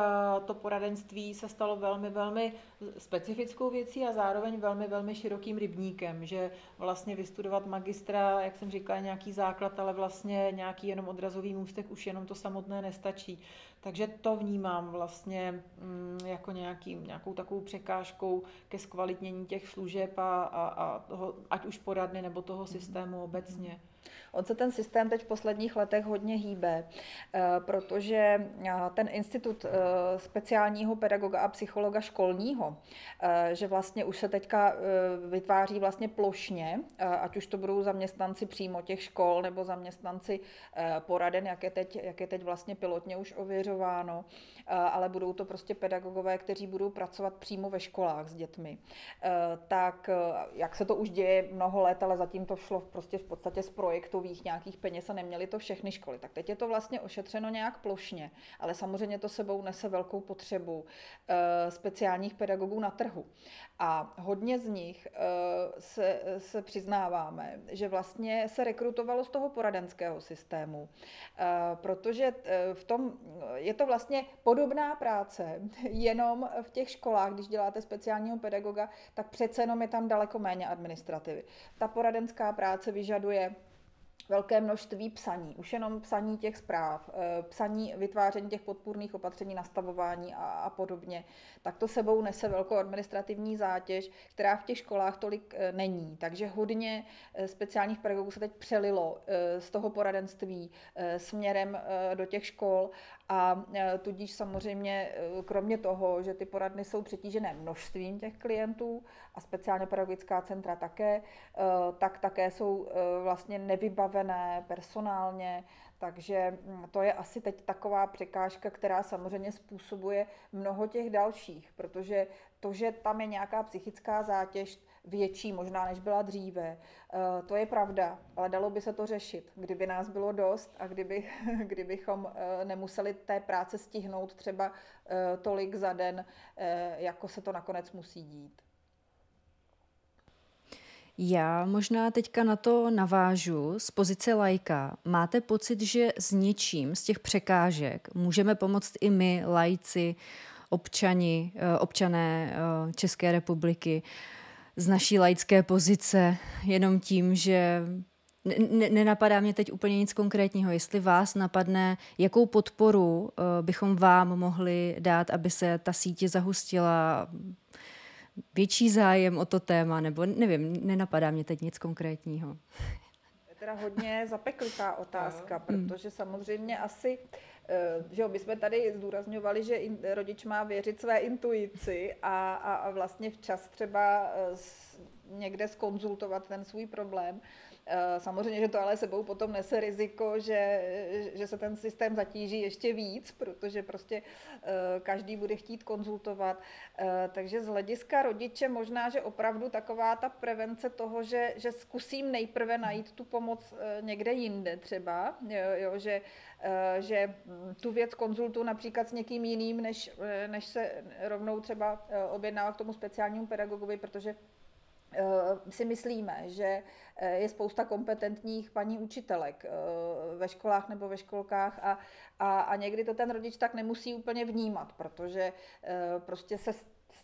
to poradenství se stalo velmi, velmi specifickou věcí a zároveň velmi, velmi širokým rybníkem, že vlastně vystudovat magistra, jak jsem říkala, nějaký základ, ale vlastně nějaký jenom odrazový můstek už jenom to samotné nestačí. Takže to vnímám vlastně mm, jako nějaký, nějakou takovou překážkou ke zkvalitnění těch služeb a, a, a toho, ať už poradny nebo toho systému obecně. On se ten systém teď v posledních letech hodně hýbe, eh, protože eh, ten institut eh, speciálního pedagoga a psychologa školního, že vlastně už se teďka vytváří vlastně plošně, ať už to budou zaměstnanci přímo těch škol nebo zaměstnanci poraden, jak je teď, jak je teď vlastně pilotně už ověřováno, ale budou to prostě pedagogové, kteří budou pracovat přímo ve školách s dětmi. Tak jak se to už děje mnoho let, ale zatím to šlo prostě v podstatě z projektu projektových nějakých peněz a neměly to všechny školy. Tak teď je to vlastně ošetřeno nějak plošně, ale samozřejmě to sebou nese velkou potřebu uh, speciálních pedagogů na trhu. A hodně z nich uh, se, se přiznáváme, že vlastně se rekrutovalo z toho poradenského systému, uh, protože v tom je to vlastně podobná práce, jenom v těch školách, když děláte speciálního pedagoga, tak přece jenom je tam daleko méně administrativy. Ta poradenská práce vyžaduje velké množství psaní, už jenom psaní těch zpráv, eh, psaní, vytváření těch podpůrných opatření, nastavování a, a podobně, tak to sebou nese velkou administrativní zátěž, která v těch školách tolik eh, není. Takže hodně eh, speciálních pedagogů se teď přelilo z toho poradenství směrem do těch škol a tudíž samozřejmě kromě toho, že ty poradny jsou přetížené množstvím těch klientů a speciálně pedagogická centra také, tak také jsou vlastně nevybavené personálně, takže mm, to je asi teď taková překážka, která samozřejmě způsobuje mnoho těch dalších, protože to, že tam je nějaká psychická zátěž větší možná, než byla dříve, eh, to je pravda, ale dalo by se to řešit, kdyby nás bylo dost a kdyby, kdybychom eh, nemuseli té práce stihnout třeba eh, tolik za den, jako se to nakonec musí dít. Já možná teďka na to navážu z pozice lajka. Máte pocit, že s něčím z těch překážek můžeme pomoct i my, lajci, občani, občané České republiky z naší laické pozice, jenom tím, že nenapadá mě teď úplně nic konkrétního. Jestli vás napadne, jakou podporu eh, bychom vám mohli dát, aby se ta sítě zahustila, větší zájem o to téma, nebo nevím, nenapadá mě teď nic konkrétního. Je teda hodně zapeklitá otázka, protože samozřejmě asi, eh, že jo, bychom tady zdůrazňovali, že rodič má věřit své intuici a, a, a vlastně včas třeba eh, někde skonzultovat ten svůj problém. Eh, samozřejmě, že to ale sebou potom nese riziko, že, že se ten systém zatíží ještě víc, protože prostě eh, každý bude chtít konzultovat. Eh, takže z hlediska rodiče možná, že opravdu taková ta prevence toho, že, že zkusím nejprve najít tu pomoc někde jinde třeba, jo, že, že tu věc konzultu například s někým jiným, než, než se rovnou třeba objednává k tomu speciálnímu pedagogovi, protože si myslíme, že eh, je spousta kompetentních paní učitelek eh, ve školách nebo ve školkách a, a, a někdy to ten rodič tak nemusí úplně vnímat, protože prostě se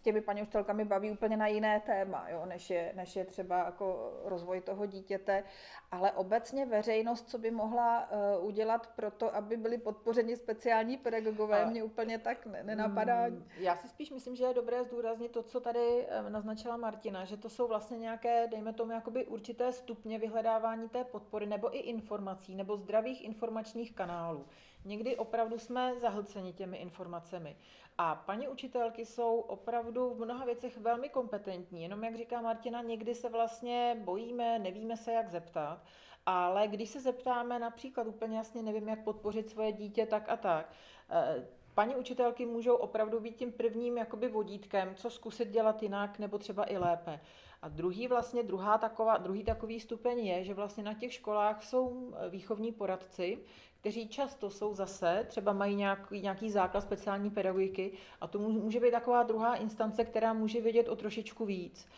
těmi paní učitelkami baví úplně na jiné téma, jo, než, je, než je třeba jako rozvoj toho dítěte, ale obecně veřejnost, co by mohla uh, udělat pro to, aby byli podpořeni speciální pedagogové, a... mě úplně tak nenapadá. Mm, já si spíš myslím, že je dobré zdůraznit to, co tady eh, naznačila Martina, že to jsou vlastně nějaké, dejme tomu, jakoby určité stupně vyhledávání té podpory nebo i informací nebo zdravých informačních kanálů. Někdy opravdu jsme zahlceni těmi informacemi. A paní učitelky jsou opravdu v mnoha věcech velmi kompetentní, jenom jak říká Martina, někdy se vlastně bojíme, nevíme se, jak zeptat, ale když se zeptáme například úplně jasně, nevím, jak podpořit svoje dítě tak a tak, eh, Paní učitelky můžou opravdu být tím prvním jakoby vodítkem, co zkusit dělat jinak nebo třeba i lépe. A druhý vlastně, druhá taková, druhý takový stupeň je, že vlastně na těch školách jsou výchovní poradci, kteří často jsou zase, třeba mají nějaký, nějaký základ speciální pedagogiky a to může být taková druhá instance, která může vědět o trošičku víc.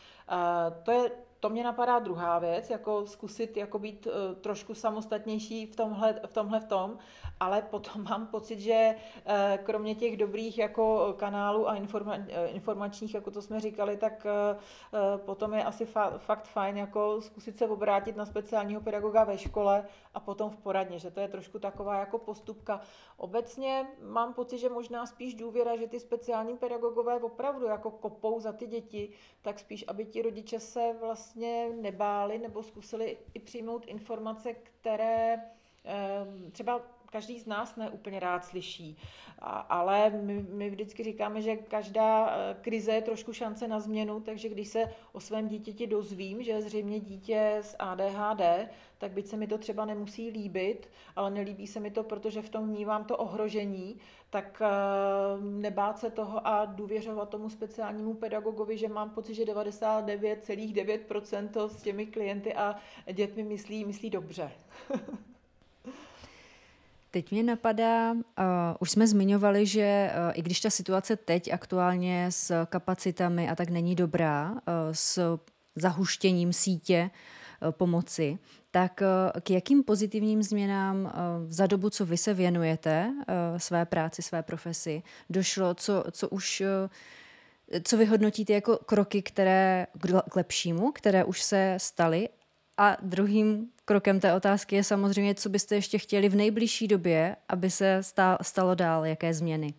To je to mě napadá druhá věc, jako zkusit jako být uh, trošku samostatnější v tomhle, v tomhle v tom, ale potom mám pocit, že uh, kromě těch dobrých jako kanálů a informa, uh, informačních, jako to jsme říkali, tak uh, potom je asi fa- fakt fajn jako zkusit se obrátit na speciálního pedagoga ve škole a potom v poradně, že to je trošku taková jako postupka. Obecně mám pocit, že možná spíš důvěra, že ty speciální pedagogové opravdu jako kopou za ty děti, tak spíš, aby ti rodiče se vlastně vlastně nebáli nebo zkusili i přijmout informace, které ehm, třeba každý z nás neúplně rád slyší. A, ale my, my vždycky říkáme, že každá eh, krize je trošku šance na změnu, takže když se o svém dítěti dozvím, že je zřejmě dítě s ADHD, tak byť se mi to třeba nemusí líbit, ale nelíbí se mi to, protože v tom vnívám to ohrožení, tak eh, nebát se toho a důvěřovat tomu speciálnímu pedagogovi, že mám pocit, že 99,9% s těmi klienty a dětmi myslí, myslí dobře. Teď mě napadá, uh, už jsme zmiňovali, že uh, i když ta situace teď aktuálně s kapacitami a tak není dobrá, uh, s zahuštěním sítě uh, pomoci, tak k jakým pozitivním změnám za dobu, co vy se věnujete své práci, své profesi, došlo, co, co už co vyhodnotíte jako kroky, které k lepšímu, které už se staly a druhým krokem té otázky je samozřejmě, co byste ještě chtěli v nejbližší době, aby se stalo dál, jaké změny.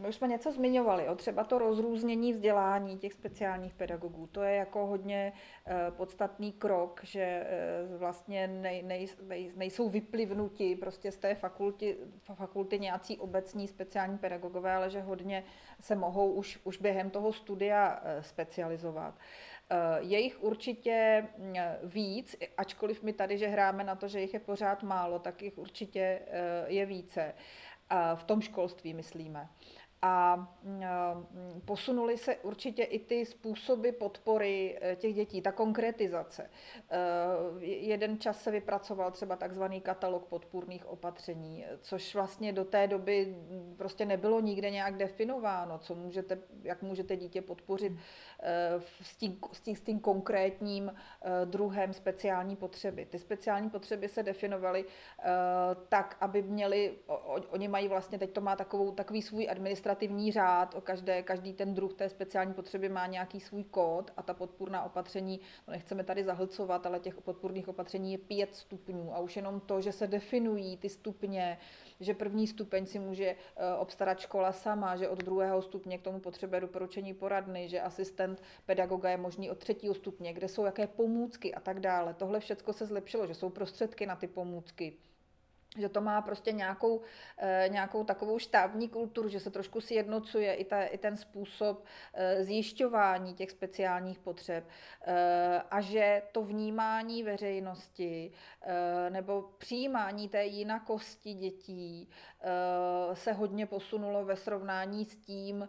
My už jsme něco zmiňovali, o třeba to rozrůznění vzdělání těch speciálních pedagogů. To je jako hodně eh, podstatný krok, že eh, vlastně nej, nej, nej, nejsou vyplivnuti prostě z té fakulty, fakulty nějací obecní speciální pedagogové, ale že hodně se mohou už, už během toho studia eh, specializovat. Je jich určitě mm, víc, ačkoliv my tady, že hráme na to, že jich je pořád málo, tak jich určitě je více. V tom školství myslíme a mm, posunuli se určitě i ty způsoby podpory e, těch dětí, ta konkretizace. E, jeden čas se vypracoval třeba takzvaný katalog podpůrných opatření, což vlastně do té doby prostě nebylo nikde nějak definováno, co můžete, jak můžete dítě podpořit e, s tím, s tím, s tím konkrétním druhem speciální potřeby. Ty speciální potřeby se definovaly tak, aby měli, oni mají vlastně, teď to má takovou, takový svůj administrativní administrativní řád, o každé, každý ten druh té speciální potřeby má nějaký svůj kód a ta podpůrná opatření, to nechceme tady zahlcovat, ale těch podpůrných opatření je pět stupňů a už jenom to, že se definují ty stupně, že první stupeň si může eh, obstarat škola sama, že od druhého stupně k tomu potřebuje doporučení poradny, že asistent pedagoga je možný od třetího stupně, kde jsou jaké pomůcky a tak dále. Tohle všechno se zlepšilo, že jsou prostředky na ty pomůcky že to má prostě nějakou, eh, nějakou takovou štábní kulturu, že se trošku sjednocuje i, ta, i ten způsob eh, zjišťování těch speciálních potřeb eh, a že to vnímání veřejnosti nebo přijímání té jinakosti dětí se hodně posunulo ve srovnání s tím,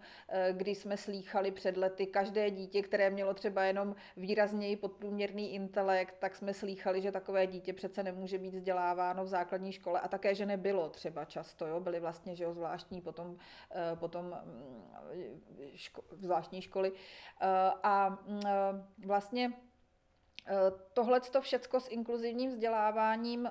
kdy jsme slýchali před lety každé dítě, které mělo třeba jenom výrazněji podprůměrný intelekt, tak jsme slýchali, že takové dítě přece nemůže být vzděláváno v základní škole škole a také, že nebylo třeba často, jo, byly vlastně že jo, zvláštní potom, eh, potom mm, ško, zvláštní školy. Eh, a mm, eh, vlastně Tohle to všecko s inkluzivním vzděláváním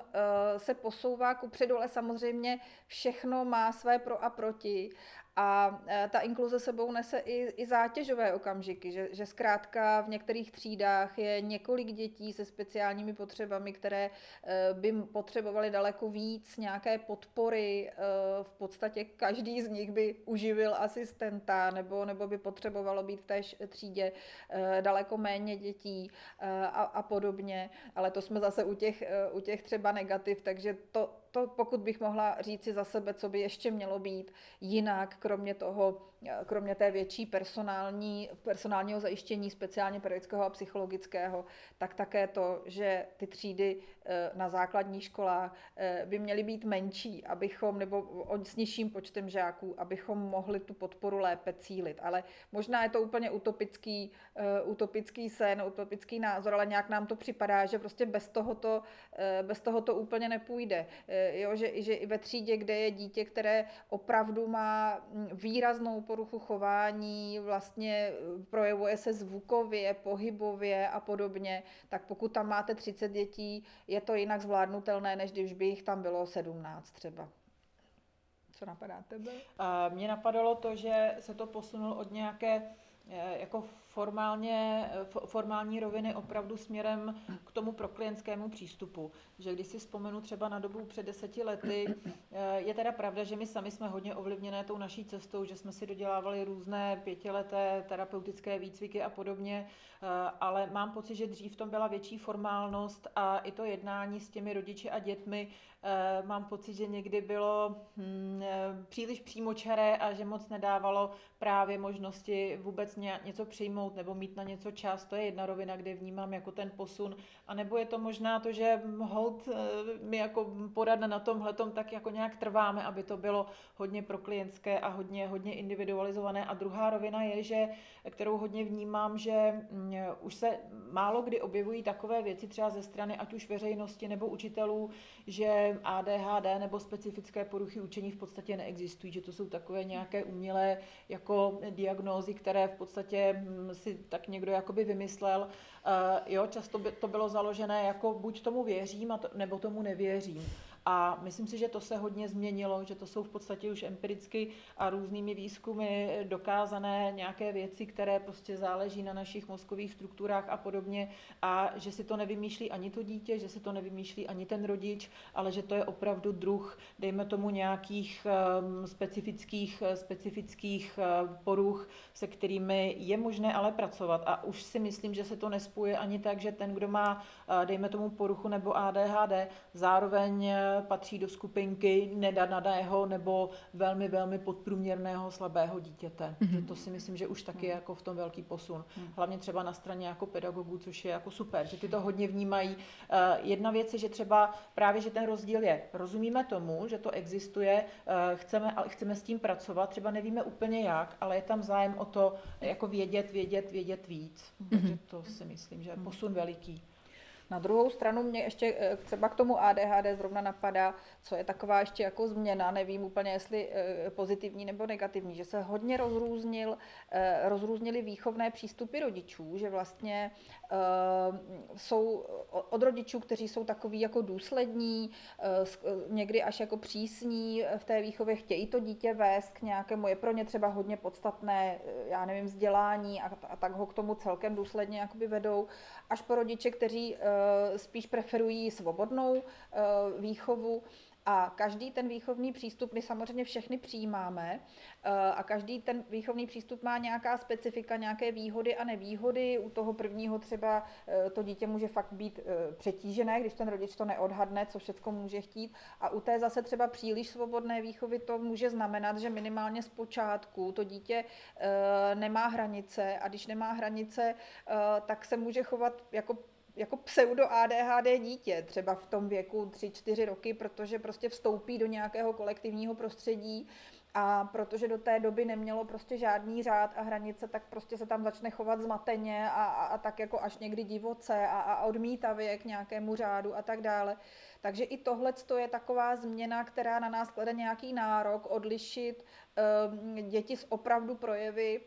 se posouvá ku předu, ale samozřejmě všechno má své pro a proti a e, ta inkluze sebou nese i, i zátěžové okamžiky, že, že zkrátka v některých třídách je několik dětí se speciálními potřebami, které e, by potřebovaly daleko víc nějaké podpory. E, v podstatě každý z nich by uživil asistenta nebo, nebo by potřebovalo být v té třídě daleko méně dětí a, a podobně. Ale to jsme zase u těch, u těch třeba negativ, takže to, to, pokud bych mohla říci za sebe, co by ještě mělo být jinak, kromě toho, kromě té větší personální, personálního zajištění, speciálně pedagogického a psychologického, tak také to, že ty třídy eh, na základních školách eh, by měly být menší, abychom, nebo s nižším počtem žáků, abychom mohli tu podporu lépe cílit. Ale možná je to úplně utopický, eh, utopický sen, utopický názor, ale nějak nám to připadá, že prostě bez tohoto, bez tohoto úplně nepůjde jo, že, že i ve třídě, kde je dítě, které opravdu má mm, výraznou poruchu chování, vlastně e, projevuje se zvukově, pohybově a podobně, tak pokud tam máte 30 dětí, je to jinak zvládnutelné, než když by jich tam bylo 17 třeba. Co napadá tebe? Mně napadalo to, že se to posunulo od nějaké e, jako formálně, formální roviny opravdu směrem k tomu proklientskému přístupu. Že když si vzpomenu třeba na dobu před deseti lety, eh, je teda pravda, že my sami jsme hodně ovlivněné tou naší cestou, že jsme si dodělávali různé pětileté terapeutické výcviky a podobně, eh, ale mám pocit, že dřív tom byla větší formálnost a i to jednání s těmi rodiči a dětmi eh, mám pocit, že někdy bylo hmm, příliš přímočaré a že moc nedávalo právě možnosti vůbec něco přijmout přijmout nebo mít na něco čas, to je jedna rovina, kde vnímám jako ten posun. A nebo je to možná to, že hold eh, my jako poradna na tomhle tak jako nějak trváme, aby to bylo hodně pro klientské a hodně, hodně individualizované. A druhá rovina je, že, kterou hodně vnímám, že mm, už se málo kdy objevují takové věci třeba ze strany ať už veřejnosti nebo učitelů, že ADHD nebo specifické poruchy učení v podstatě neexistují, že to jsou takové nějaké umělé jako diagnózy, které v podstatě mm, si tak někdo jakoby vymyslel jo, často by to bylo založené jako buď tomu věřím, a nebo tomu nevěřím. A myslím si, že to se hodně změnilo, že to jsou v podstatě už empiricky a různými výzkumy dokázané nějaké věci, které prostě záleží na našich mozkových strukturách a podobně a že si to nevymýšlí ani to dítě, že si to nevymýšlí ani ten rodič, ale že to je opravdu druh, dejme tomu nějakých um, specifických, specifických uh, poruch, se kterými je možné ale pracovat. A už si myslím, že se to nespuje ani tak, že ten, kdo má, uh, dejme tomu poruchu nebo ADHD, zároveň patří do skupinky nedananého nebo velmi, velmi podprůměrného slabého dítěte. Mm-hmm. To si myslím, že už taky je jako v tom velký posun. Mm. Hlavně třeba na straně jako pedagogů, což je jako super, že ty to hodně vnímají. Eh, jedna věc je, že třeba právě, že ten rozdíl je, rozumíme tomu, že to existuje, eh, chceme, ale chceme s tím pracovat, třeba nevíme úplně jak, ale je tam zájem o to jako vědět, vědět, vědět víc. Mm-hmm. Takže to si myslím, že je posun veliký. Na druhou stranu mě ještě eh, třeba k tomu ADHD zrovna napadá, co je taková ještě jako změna, nevím úplně, jestli eh, pozitivní nebo negativní, že se hodně rozrůznil, eh, rozrůznili výchovné přístupy rodičů, že vlastně jsou od rodičů, kteří jsou takový jako důslední, někdy až jako přísní v té výchově, chtějí to dítě vést k nějakému, je pro ně třeba hodně podstatné, já nevím, vzdělání a, tak ho k tomu celkem důsledně jakoby vedou, až po rodiče, kteří spíš preferují svobodnou eh, výchovu. A každý ten výchovný přístup, my samozřejmě všechny přijímáme eh, a každý ten výchovný přístup má nějaká specifika, nějaké výhody a nevýhody. U toho prvního třeba to dítě může fakt být přetížené, když ten rodič to neodhadne, co všechno může chtít. A u té zase třeba příliš svobodné výchovy to může znamenat, že minimálně z počátku to dítě nemá hranice a když nemá hranice, tak se může chovat jako jako pseudo ADHD dítě, třeba v tom věku 3-4 roky, protože prostě vstoupí do nějakého kolektivního prostředí a protože do té doby nemělo prostě žádný řád a hranice, tak prostě se tam začne chovat zmateně a, a, a tak jako až někdy divoce a, a odmítavě k nějakému řádu a tak dále. Takže i tohle je taková změna, která na nás klade nějaký nárok odlišit um, děti s opravdu projevy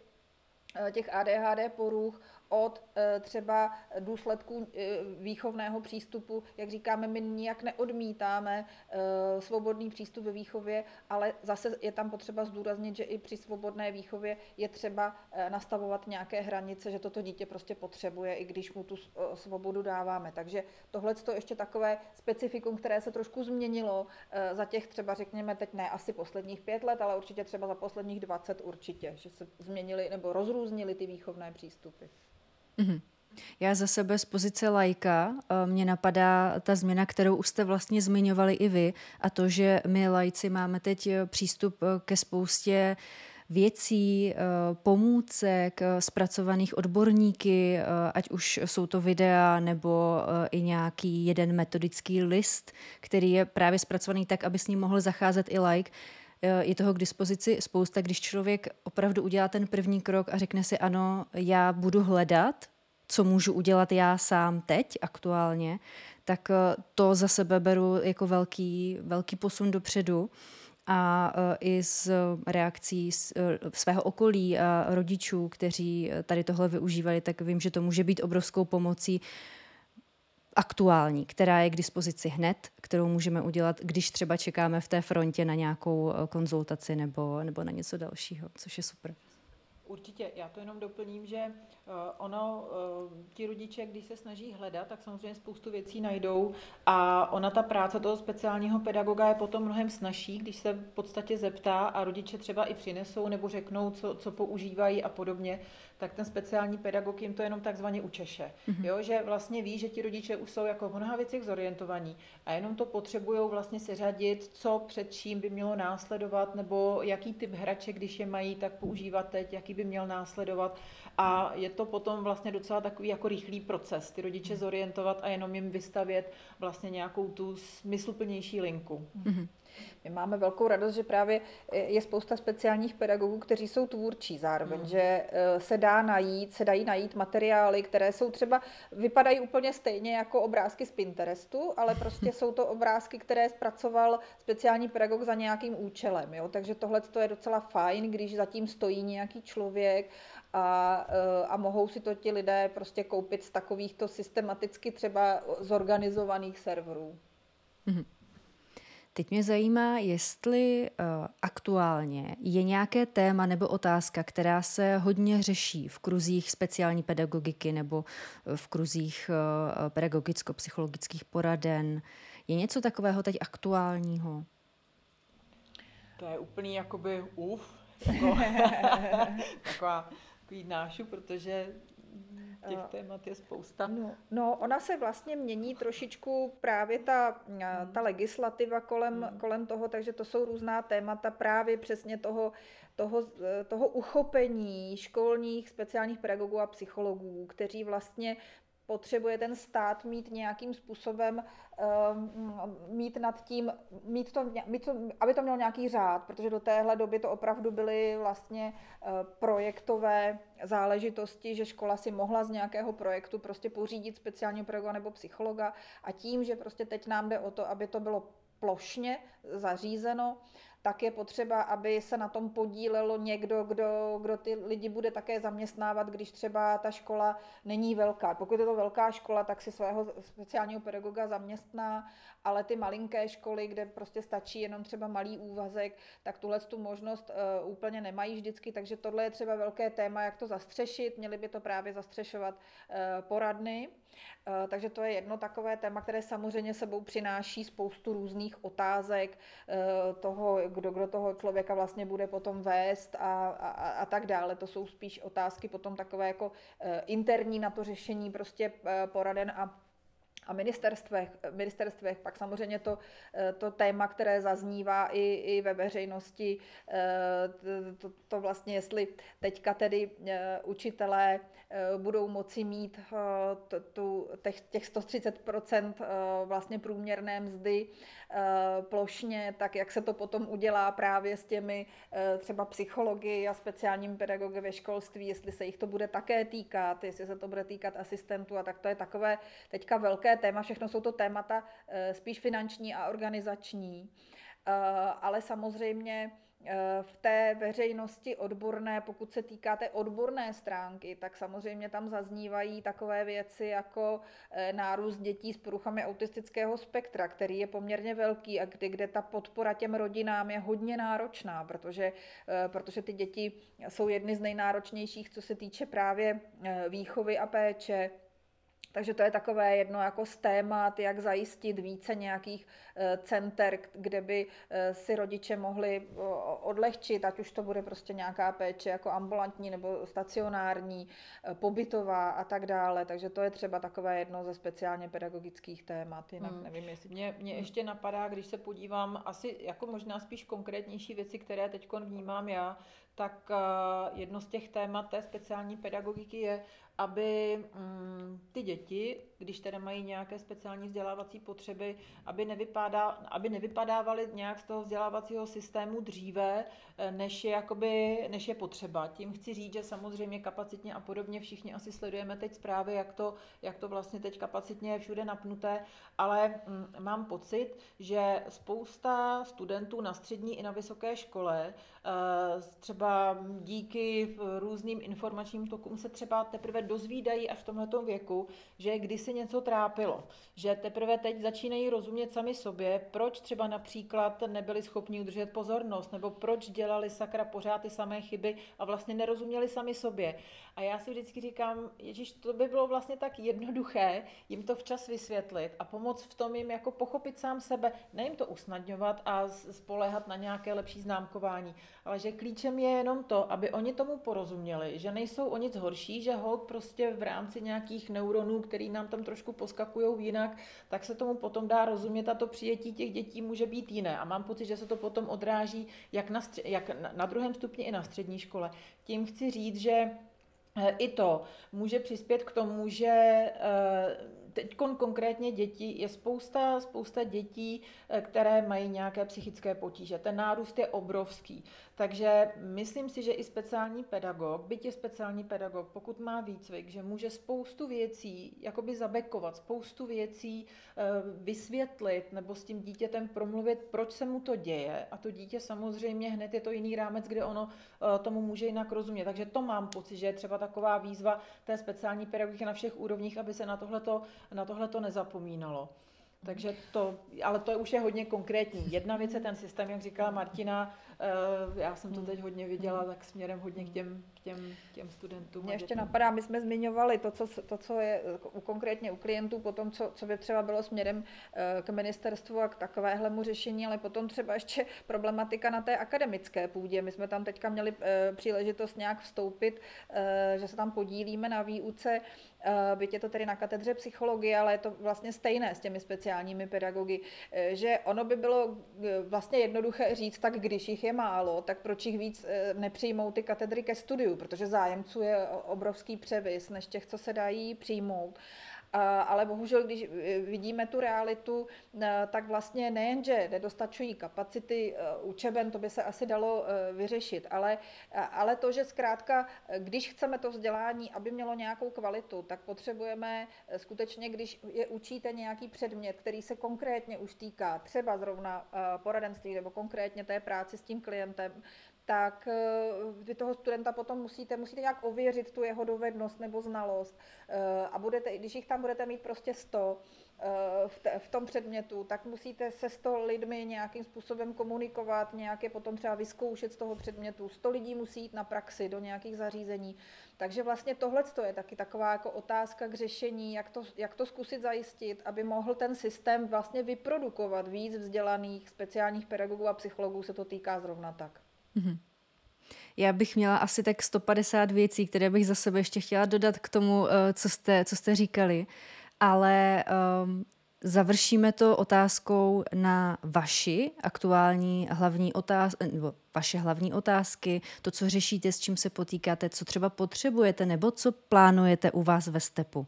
uh, těch ADHD poruch od eh, třeba důsledků eh, výchovného přístupu. Jak říkáme, my nijak neodmítáme eh, svobodný přístup ve výchově, ale zase je tam potřeba zdůraznit, že i při svobodné výchově je třeba nastavovat nějaké hranice, že toto dítě prostě potřebuje, i když mu tu svobodu dáváme. Takže tohle je ještě takové specifikum, které se trošku změnilo za těch třeba řekněme teď ne asi posledních pět let, ale určitě třeba za posledních 20 určitě, že se změnily nebo rozrůznily ty výchovné přístupy. Mm-hmm. Já za sebe z pozice lajka eh, mě napadá ta změna, kterou už jste vlastně zmiňovali i vy, a to, že my lajci máme teď eh, přístup eh, ke spoustě věcí, pomůcek, zpracovaných odborníky, ať už jsou to videa nebo i nějaký jeden metodický list, který je právě zpracovaný tak, aby s ním mohl zacházet i like je toho k dispozici spousta, když člověk opravdu udělá ten první krok a řekne si ano, já budu hledat, co můžu udělat já sám teď aktuálně, tak eh, to za sebe beru jako velký, velký posun dopředu a eh, i z reakcí eh, svého okolí a rodičů, kteří tady tohle využívali, tak vím, že to může být obrovskou pomocí aktuální, která je k dispozici hned, kterou můžeme udělat, když třeba čekáme v té frontě na nějakou konzultaci nebo, nebo na něco dalšího, což je super. Určitě, já to jenom doplním, že Eh, ono, eh, ti rodiče, když se snaží hledat, tak samozřejmě spoustu věcí najdou a ona ta práce toho speciálního pedagoga je potom mnohem snažší, když se v podstatě zeptá a rodiče třeba i přinesou nebo řeknou, co, co používají a podobně, tak ten speciální pedagog jim to jenom takzvaně učeše. Mm-hmm. Jo, že vlastně ví, že ti rodiče už jsou jako v mnoha věcech zorientovaní a jenom to potřebují vlastně seřadit, co před čím by mělo následovat nebo jaký typ hraček, když je mají, tak používat teď, jaký by měl následovat a je to potom vlastně docela takový jako rychlý proces, ty rodiče zorientovat a jenom jim vystavět vlastně nějakou tu smysluplnější linku. Mm-hmm. My máme velkou radost, že právě je spousta speciálních pedagogů, kteří jsou tvůrčí zároveň, mm. že eh, se dá najít, se dají najít materiály, které jsou třeba, vypadají úplně stejně jako obrázky z Pinterestu, ale prostě jsou to obrázky, které zpracoval speciální pedagog za nějakým účelem. Jo? Takže tohle je docela fajn, když zatím stojí nějaký člověk a, eh, a mohou si to ti lidé prostě koupit z takovýchto systematicky třeba zorganizovaných serverů. Mm-hmm. Teď mě zajímá, jestli uh, aktuálně je nějaké téma nebo otázka, která se hodně řeší v kruzích speciální pedagogiky nebo eh, v kruzích uh, pedagogicko-psychologických poraden. Je něco takového teď aktuálního? To je úplný jakoby uf, jako, taková takový nášu, protože těch témat je spousta. No, no, ona se vlastně mění trošičku právě ta, hmm. ta legislativa kolem, hmm. kolem toho, takže to jsou různá témata právě přesně toho, toho, toho uchopení školních speciálních pedagogů a psychologů, kteří vlastně potřebuje ten stát mít nějakým způsobem, um, mít nad tím, mít to, mít to, aby to mělo nějaký řád, protože do téhle doby to opravdu byly vlastně uh, projektové záležitosti, že škola si mohla z nějakého projektu prostě pořídit speciálního pedagoga nebo psychologa a tím, že prostě teď nám jde o to, aby to bylo plošně zařízeno, tak je potřeba, aby se na tom podílelo někdo, kdo, kdo ty lidi bude také zaměstnávat, když třeba ta škola není velká. Pokud je to velká škola, tak si svého speciálního pedagoga zaměstná, ale ty malinké školy, kde prostě stačí jenom třeba malý úvazek, tak tuhle tu možnost uh, úplně nemají vždycky, takže tohle je třeba velké téma, jak to zastřešit. Měli by to právě zastřešovat uh, poradny. Uh, takže to je jedno takové téma, které samozřejmě sebou přináší spoustu různých otázek uh, toho, kdo, kdo toho člověka vlastně bude potom vést a, a, a tak dále. To jsou spíš otázky potom takové jako eh, interní na to řešení prostě eh, poraden a a ministerstvech, ministerstvech pak samozřejmě to, eh, to téma, které zaznívá i, i ve veřejnosti, to, to vlastně, jestli teďka tedy učitelé budou moci mít tu, těch, těch 130% vlastně průměrné mzdy Eh, plošně, tak jak se to potom udělá právě s těmi eh, třeba psychologi a speciálními pedagogy ve školství, jestli se jich to bude také týkat, jestli se to bude týkat asistentů a tak to je takové teďka velké téma, všechno jsou to témata eh, spíš finanční a organizační, ale samozřejmě v té veřejnosti odborné, pokud se týká té odborné stránky, tak samozřejmě tam zaznívají takové věci jako eh, nárůst dětí s poruchami autistického spektra, který je poměrně velký a kdy, kde ta podpora těm rodinám je hodně náročná, protože, eh, protože ty děti jsou jedny z nejnáročnějších, co se týče právě eh, výchovy a péče. Takže to je takové jedno jako z témat, jak zajistit více nějakých eh, center, kde by eh, si rodiče mohli odlehčit, ať už to bude prostě nějaká péče jako ambulantní nebo stacionární, eh, pobytová a tak dále. Takže to je třeba takové jedno ze speciálně pedagogických témat. Jinak hmm. nevím, jestli... Mě, mě ještě napadá, když se podívám, asi jako možná spíš konkrétnější věci, které teď vnímám já, tak jedno z těch témat té speciální pedagogiky je, aby mm, ty děti, když teda mají nějaké speciální vzdělávací potřeby, aby, nevypadá, aby nevypadávaly nějak z toho vzdělávacího systému dříve, eh, než je, jakoby, než je potřeba. Tím chci říct, že samozřejmě kapacitně a podobně všichni asi sledujeme teď zprávy, jak to, jak to vlastně teď kapacitně je všude napnuté, ale mm, mám pocit, že spousta studentů na střední i na vysoké škole eh, třeba díky různým informačním tokům se třeba teprve dozvídají až v tomhle věku, že kdysi něco trápilo, že teprve teď začínají rozumět sami sobě, proč třeba například nebyli schopni udržet pozornost, nebo proč dělali sakra pořád ty samé chyby a vlastně nerozuměli sami sobě. A já si vždycky říkám, Ježíš, to by bylo vlastně tak jednoduché jim to včas vysvětlit a pomoct v tom jim jako pochopit sám sebe, ne jim to usnadňovat a spolehat na nějaké lepší známkování, ale že klíčem je jenom to, aby oni tomu porozuměli, že nejsou o nic horší, že hold prostě v rámci nějakých neuronů, který nám tam trošku poskakují jinak, tak se tomu potom dá rozumět a to přijetí těch dětí může být jiné. A mám pocit, že se to potom odráží jak na, stři- jak na, na druhém stupni i na střední škole. Tím chci říct, že eh, i to může přispět k tomu, že eh, teď konkrétně děti, je spousta, spousta dětí, eh, které mají nějaké psychické potíže. Ten nárůst je obrovský. Takže myslím si, že i speciální pedagog, byť je speciální pedagog, pokud má výcvik, že může spoustu věcí jakoby zabekovat, spoustu věcí eh, vysvětlit nebo s tím dítětem promluvit, proč se mu to děje. A to dítě samozřejmě hned je to jiný rámec, kde ono eh, tomu může jinak rozumět. Takže to mám pocit, že je třeba taková výzva té speciální pedagogiky na všech úrovních, aby se na tohleto, na tohleto nezapomínalo. Takže to, ale to už je hodně konkrétní. Jedna věc je ten systém, jak říkala Martina, já jsem to teď hodně viděla, tak směrem hodně k těm, k těm, těm studentům. Mě ještě napadá, my jsme zmiňovali to, co, to, co je u, konkrétně u klientů, potom, co, co by třeba bylo směrem eh, k ministerstvu a k takovéhlemu řešení, ale potom třeba ještě problematika na té akademické půdě. My jsme tam teďka měli eh, příležitost nějak vstoupit, že se tam podílíme na výuce, byť je to tedy na katedře psychologie, ale je to vlastně stejné s těmi speciálními pedagogy, že ono by bylo vlastně jednoduché říct, tak když jich je málo, tak proč jich víc eh, nepřijmou ty katedry ke studiu, protože zájemců je obrovský převis než těch, co se dají přijmout. Ale bohužel, když eh, vidíme tu realitu, eh, tak vlastně nejenže nedostačují kapacity učeben, to by se asi dalo vyřešit, ale, ale to, že zkrátka, když chceme to vzdělání, aby mělo nějakou kvalitu, tak potřebujeme skutečně, když je učíte nějaký předmět, který se konkrétně už týká třeba zrovna poradenství nebo konkrétně té práci s tím klientem, tak eh, vy toho studenta potom musíte, musíte nějak ověřit tu jeho dovednost nebo znalost eh, a budete, když jich tam budete mít prostě 100 eh, v, tom předmětu, tak musíte se 100 lidmi nějakým způsobem komunikovat, nějaké potom třeba vyzkoušet z toho předmětu. 100 lidí musí jít na praxi do nějakých zařízení. Takže vlastně tohle je taky taková jako otázka k řešení, jak to, jak to zkusit zajistit, aby mohl ten systém vlastně vyprodukovat víc vzdělaných speciálních pedagogů a psychologů, se to týká zrovna tak. Mm-hmm. Já bych měla asi tak 150 věcí, které bych za sebe ještě chtěla dodat k tomu, eh, co jste, co jste říkali, ale um, završíme to otázkou na vaši aktuální hlavní otázky, nebo vaše hlavní otázky, to, co řešíte, s čím se potýkáte, co třeba potřebujete, nebo co plánujete u vás ve stepu.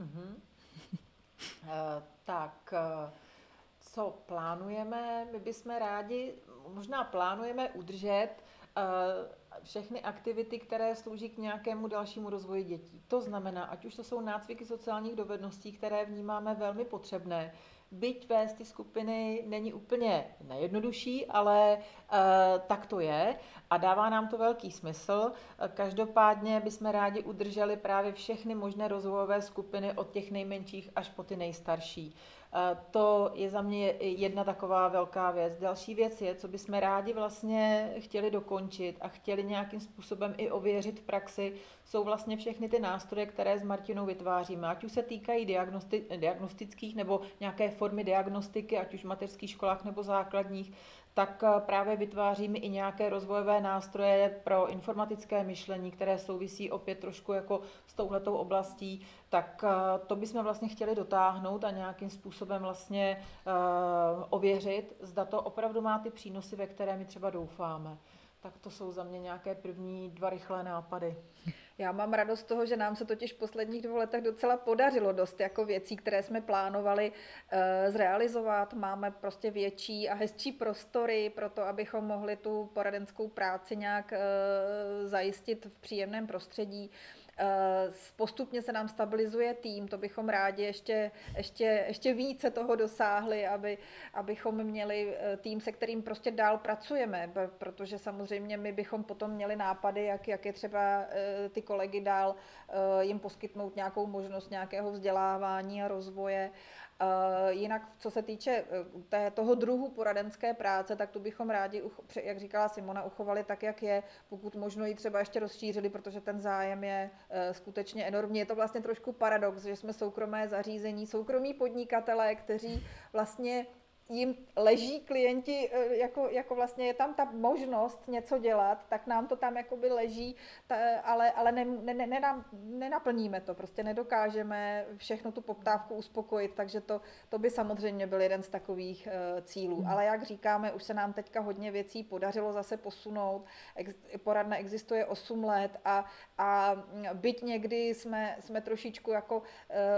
Uh-huh. uh, tak, uh, co plánujeme? My bychom rádi možná plánujeme udržet eh, všechny aktivity, které slouží k nějakému dalšímu rozvoji dětí. To znamená, ať už to jsou nácviky sociálních dovedností, které vnímáme velmi potřebné, byť vést ty skupiny není úplně nejjednodušší, ale e, tak to je a dává nám to velký smysl. Každopádně bychom rádi udrželi právě všechny možné rozvojové skupiny od těch nejmenších až po ty nejstarší. To je za mě jedna taková velká věc. Další věc je, co bychom rádi vlastně chtěli dokončit a chtěli nějakým způsobem i ověřit v praxi, jsou vlastně všechny ty nástroje, které s Martinou vytváříme. Ať už se týkají diagnosti, diagnostických nebo nějaké formy diagnostiky, ať už v mateřských školách nebo základních, tak eh, právě vytváříme i nějaké rozvojové nástroje pro informatické myšlení, které souvisí opět trošku jako s touhletou oblastí, tak eh, to bychom vlastně chtěli dotáhnout a nějakým způsobem vlastně uh, ověřit, zda to opravdu má ty přínosy, ve které my třeba doufáme. Tak to jsou za mě nějaké první dva rychlé nápady. Já mám radost toho, že nám se totiž v posledních dvou letech docela podařilo dost jako věcí, které jsme plánovali e, zrealizovat. Máme prostě větší a hezčí prostory pro to, abychom mohli tu poradenskou práci nějak e, zajistit v příjemném prostředí. Eh, postupně se nám stabilizuje tým, to bychom rádi ještě, ještě, ještě více toho dosáhli, aby, abychom měli eh, tým, se kterým prostě dál pracujeme, protože samozřejmě my bychom potom měli nápady, jak, jak je třeba eh, ty kolegy dál jim poskytnout nějakou možnost nějakého vzdělávání a rozvoje jinak, co se týče eh, té, toho druhu poradenské práce, tak tu bychom rádi, jak říkala Simona, uchovali tak, jak je, pokud možno ji třeba ještě rozšířili, protože ten zájem je eh, skutečně enormní. Je to vlastně trošku paradox, že jsme soukromé zařízení, soukromí podnikatelé, kteří vlastně jim leží klienti, eh, jako, jako vlastně je tam ta možnost něco dělat, tak nám to tam jakoby leží, ta, ale, ale ne, ne, ne, ne, nenaplníme to, prostě nedokážeme všechno tu poptávku uspokojit, takže to, to by samozřejmě byl jeden z takových uh, cílů. Hmm. Ale jak říkáme, už se nám teďka hodně věcí podařilo zase posunout, Ex, poradna existuje 8 let a, a byť někdy jsme, jsme trošičku jako uh,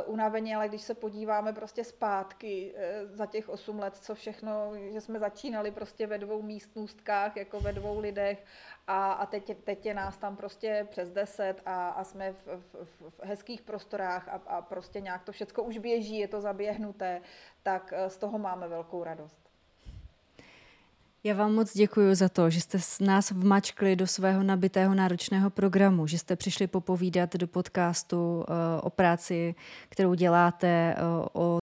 unavení, ale když se podíváme prostě zpátky uh, za těch 8 let, co všechno, že jsme začínali prostě ve dvou místnostkách, jako ve dvou lidech a, a teď, teď je nás tam prostě přes deset a, a jsme v, v, v hezkých prostorách a, a prostě nějak to všechno už běží, je to zaběhnuté, tak eh, z toho máme velkou radost. Já vám moc děkuji za to, že jste nás vmačkli do svého nabitého náročného programu, že jste přišli popovídat do podcastu uh, o práci, kterou děláte, uh, o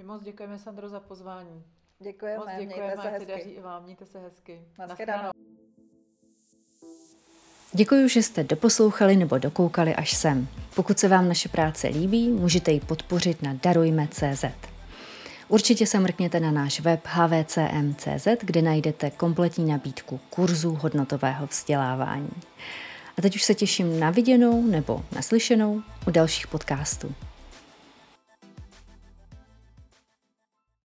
My moc děkujeme, Sandro, za pozvání. Děkujeme, moc děkujeme, mějte se hezky. daří i vám, mějte se hezky. Naschledanou. Děkuji, že jste doposlouchali nebo dokoukali až sem. Pokud se vám naše práce líbí, můžete ji podpořit na darujme.cz. Určitě se mrkněte na náš web hvcm.cz, kde najdete kompletní nabídku kurzů hodnotového vzdělávání. A teď už se těším na viděnou nebo naslyšenou u dalších podcastů.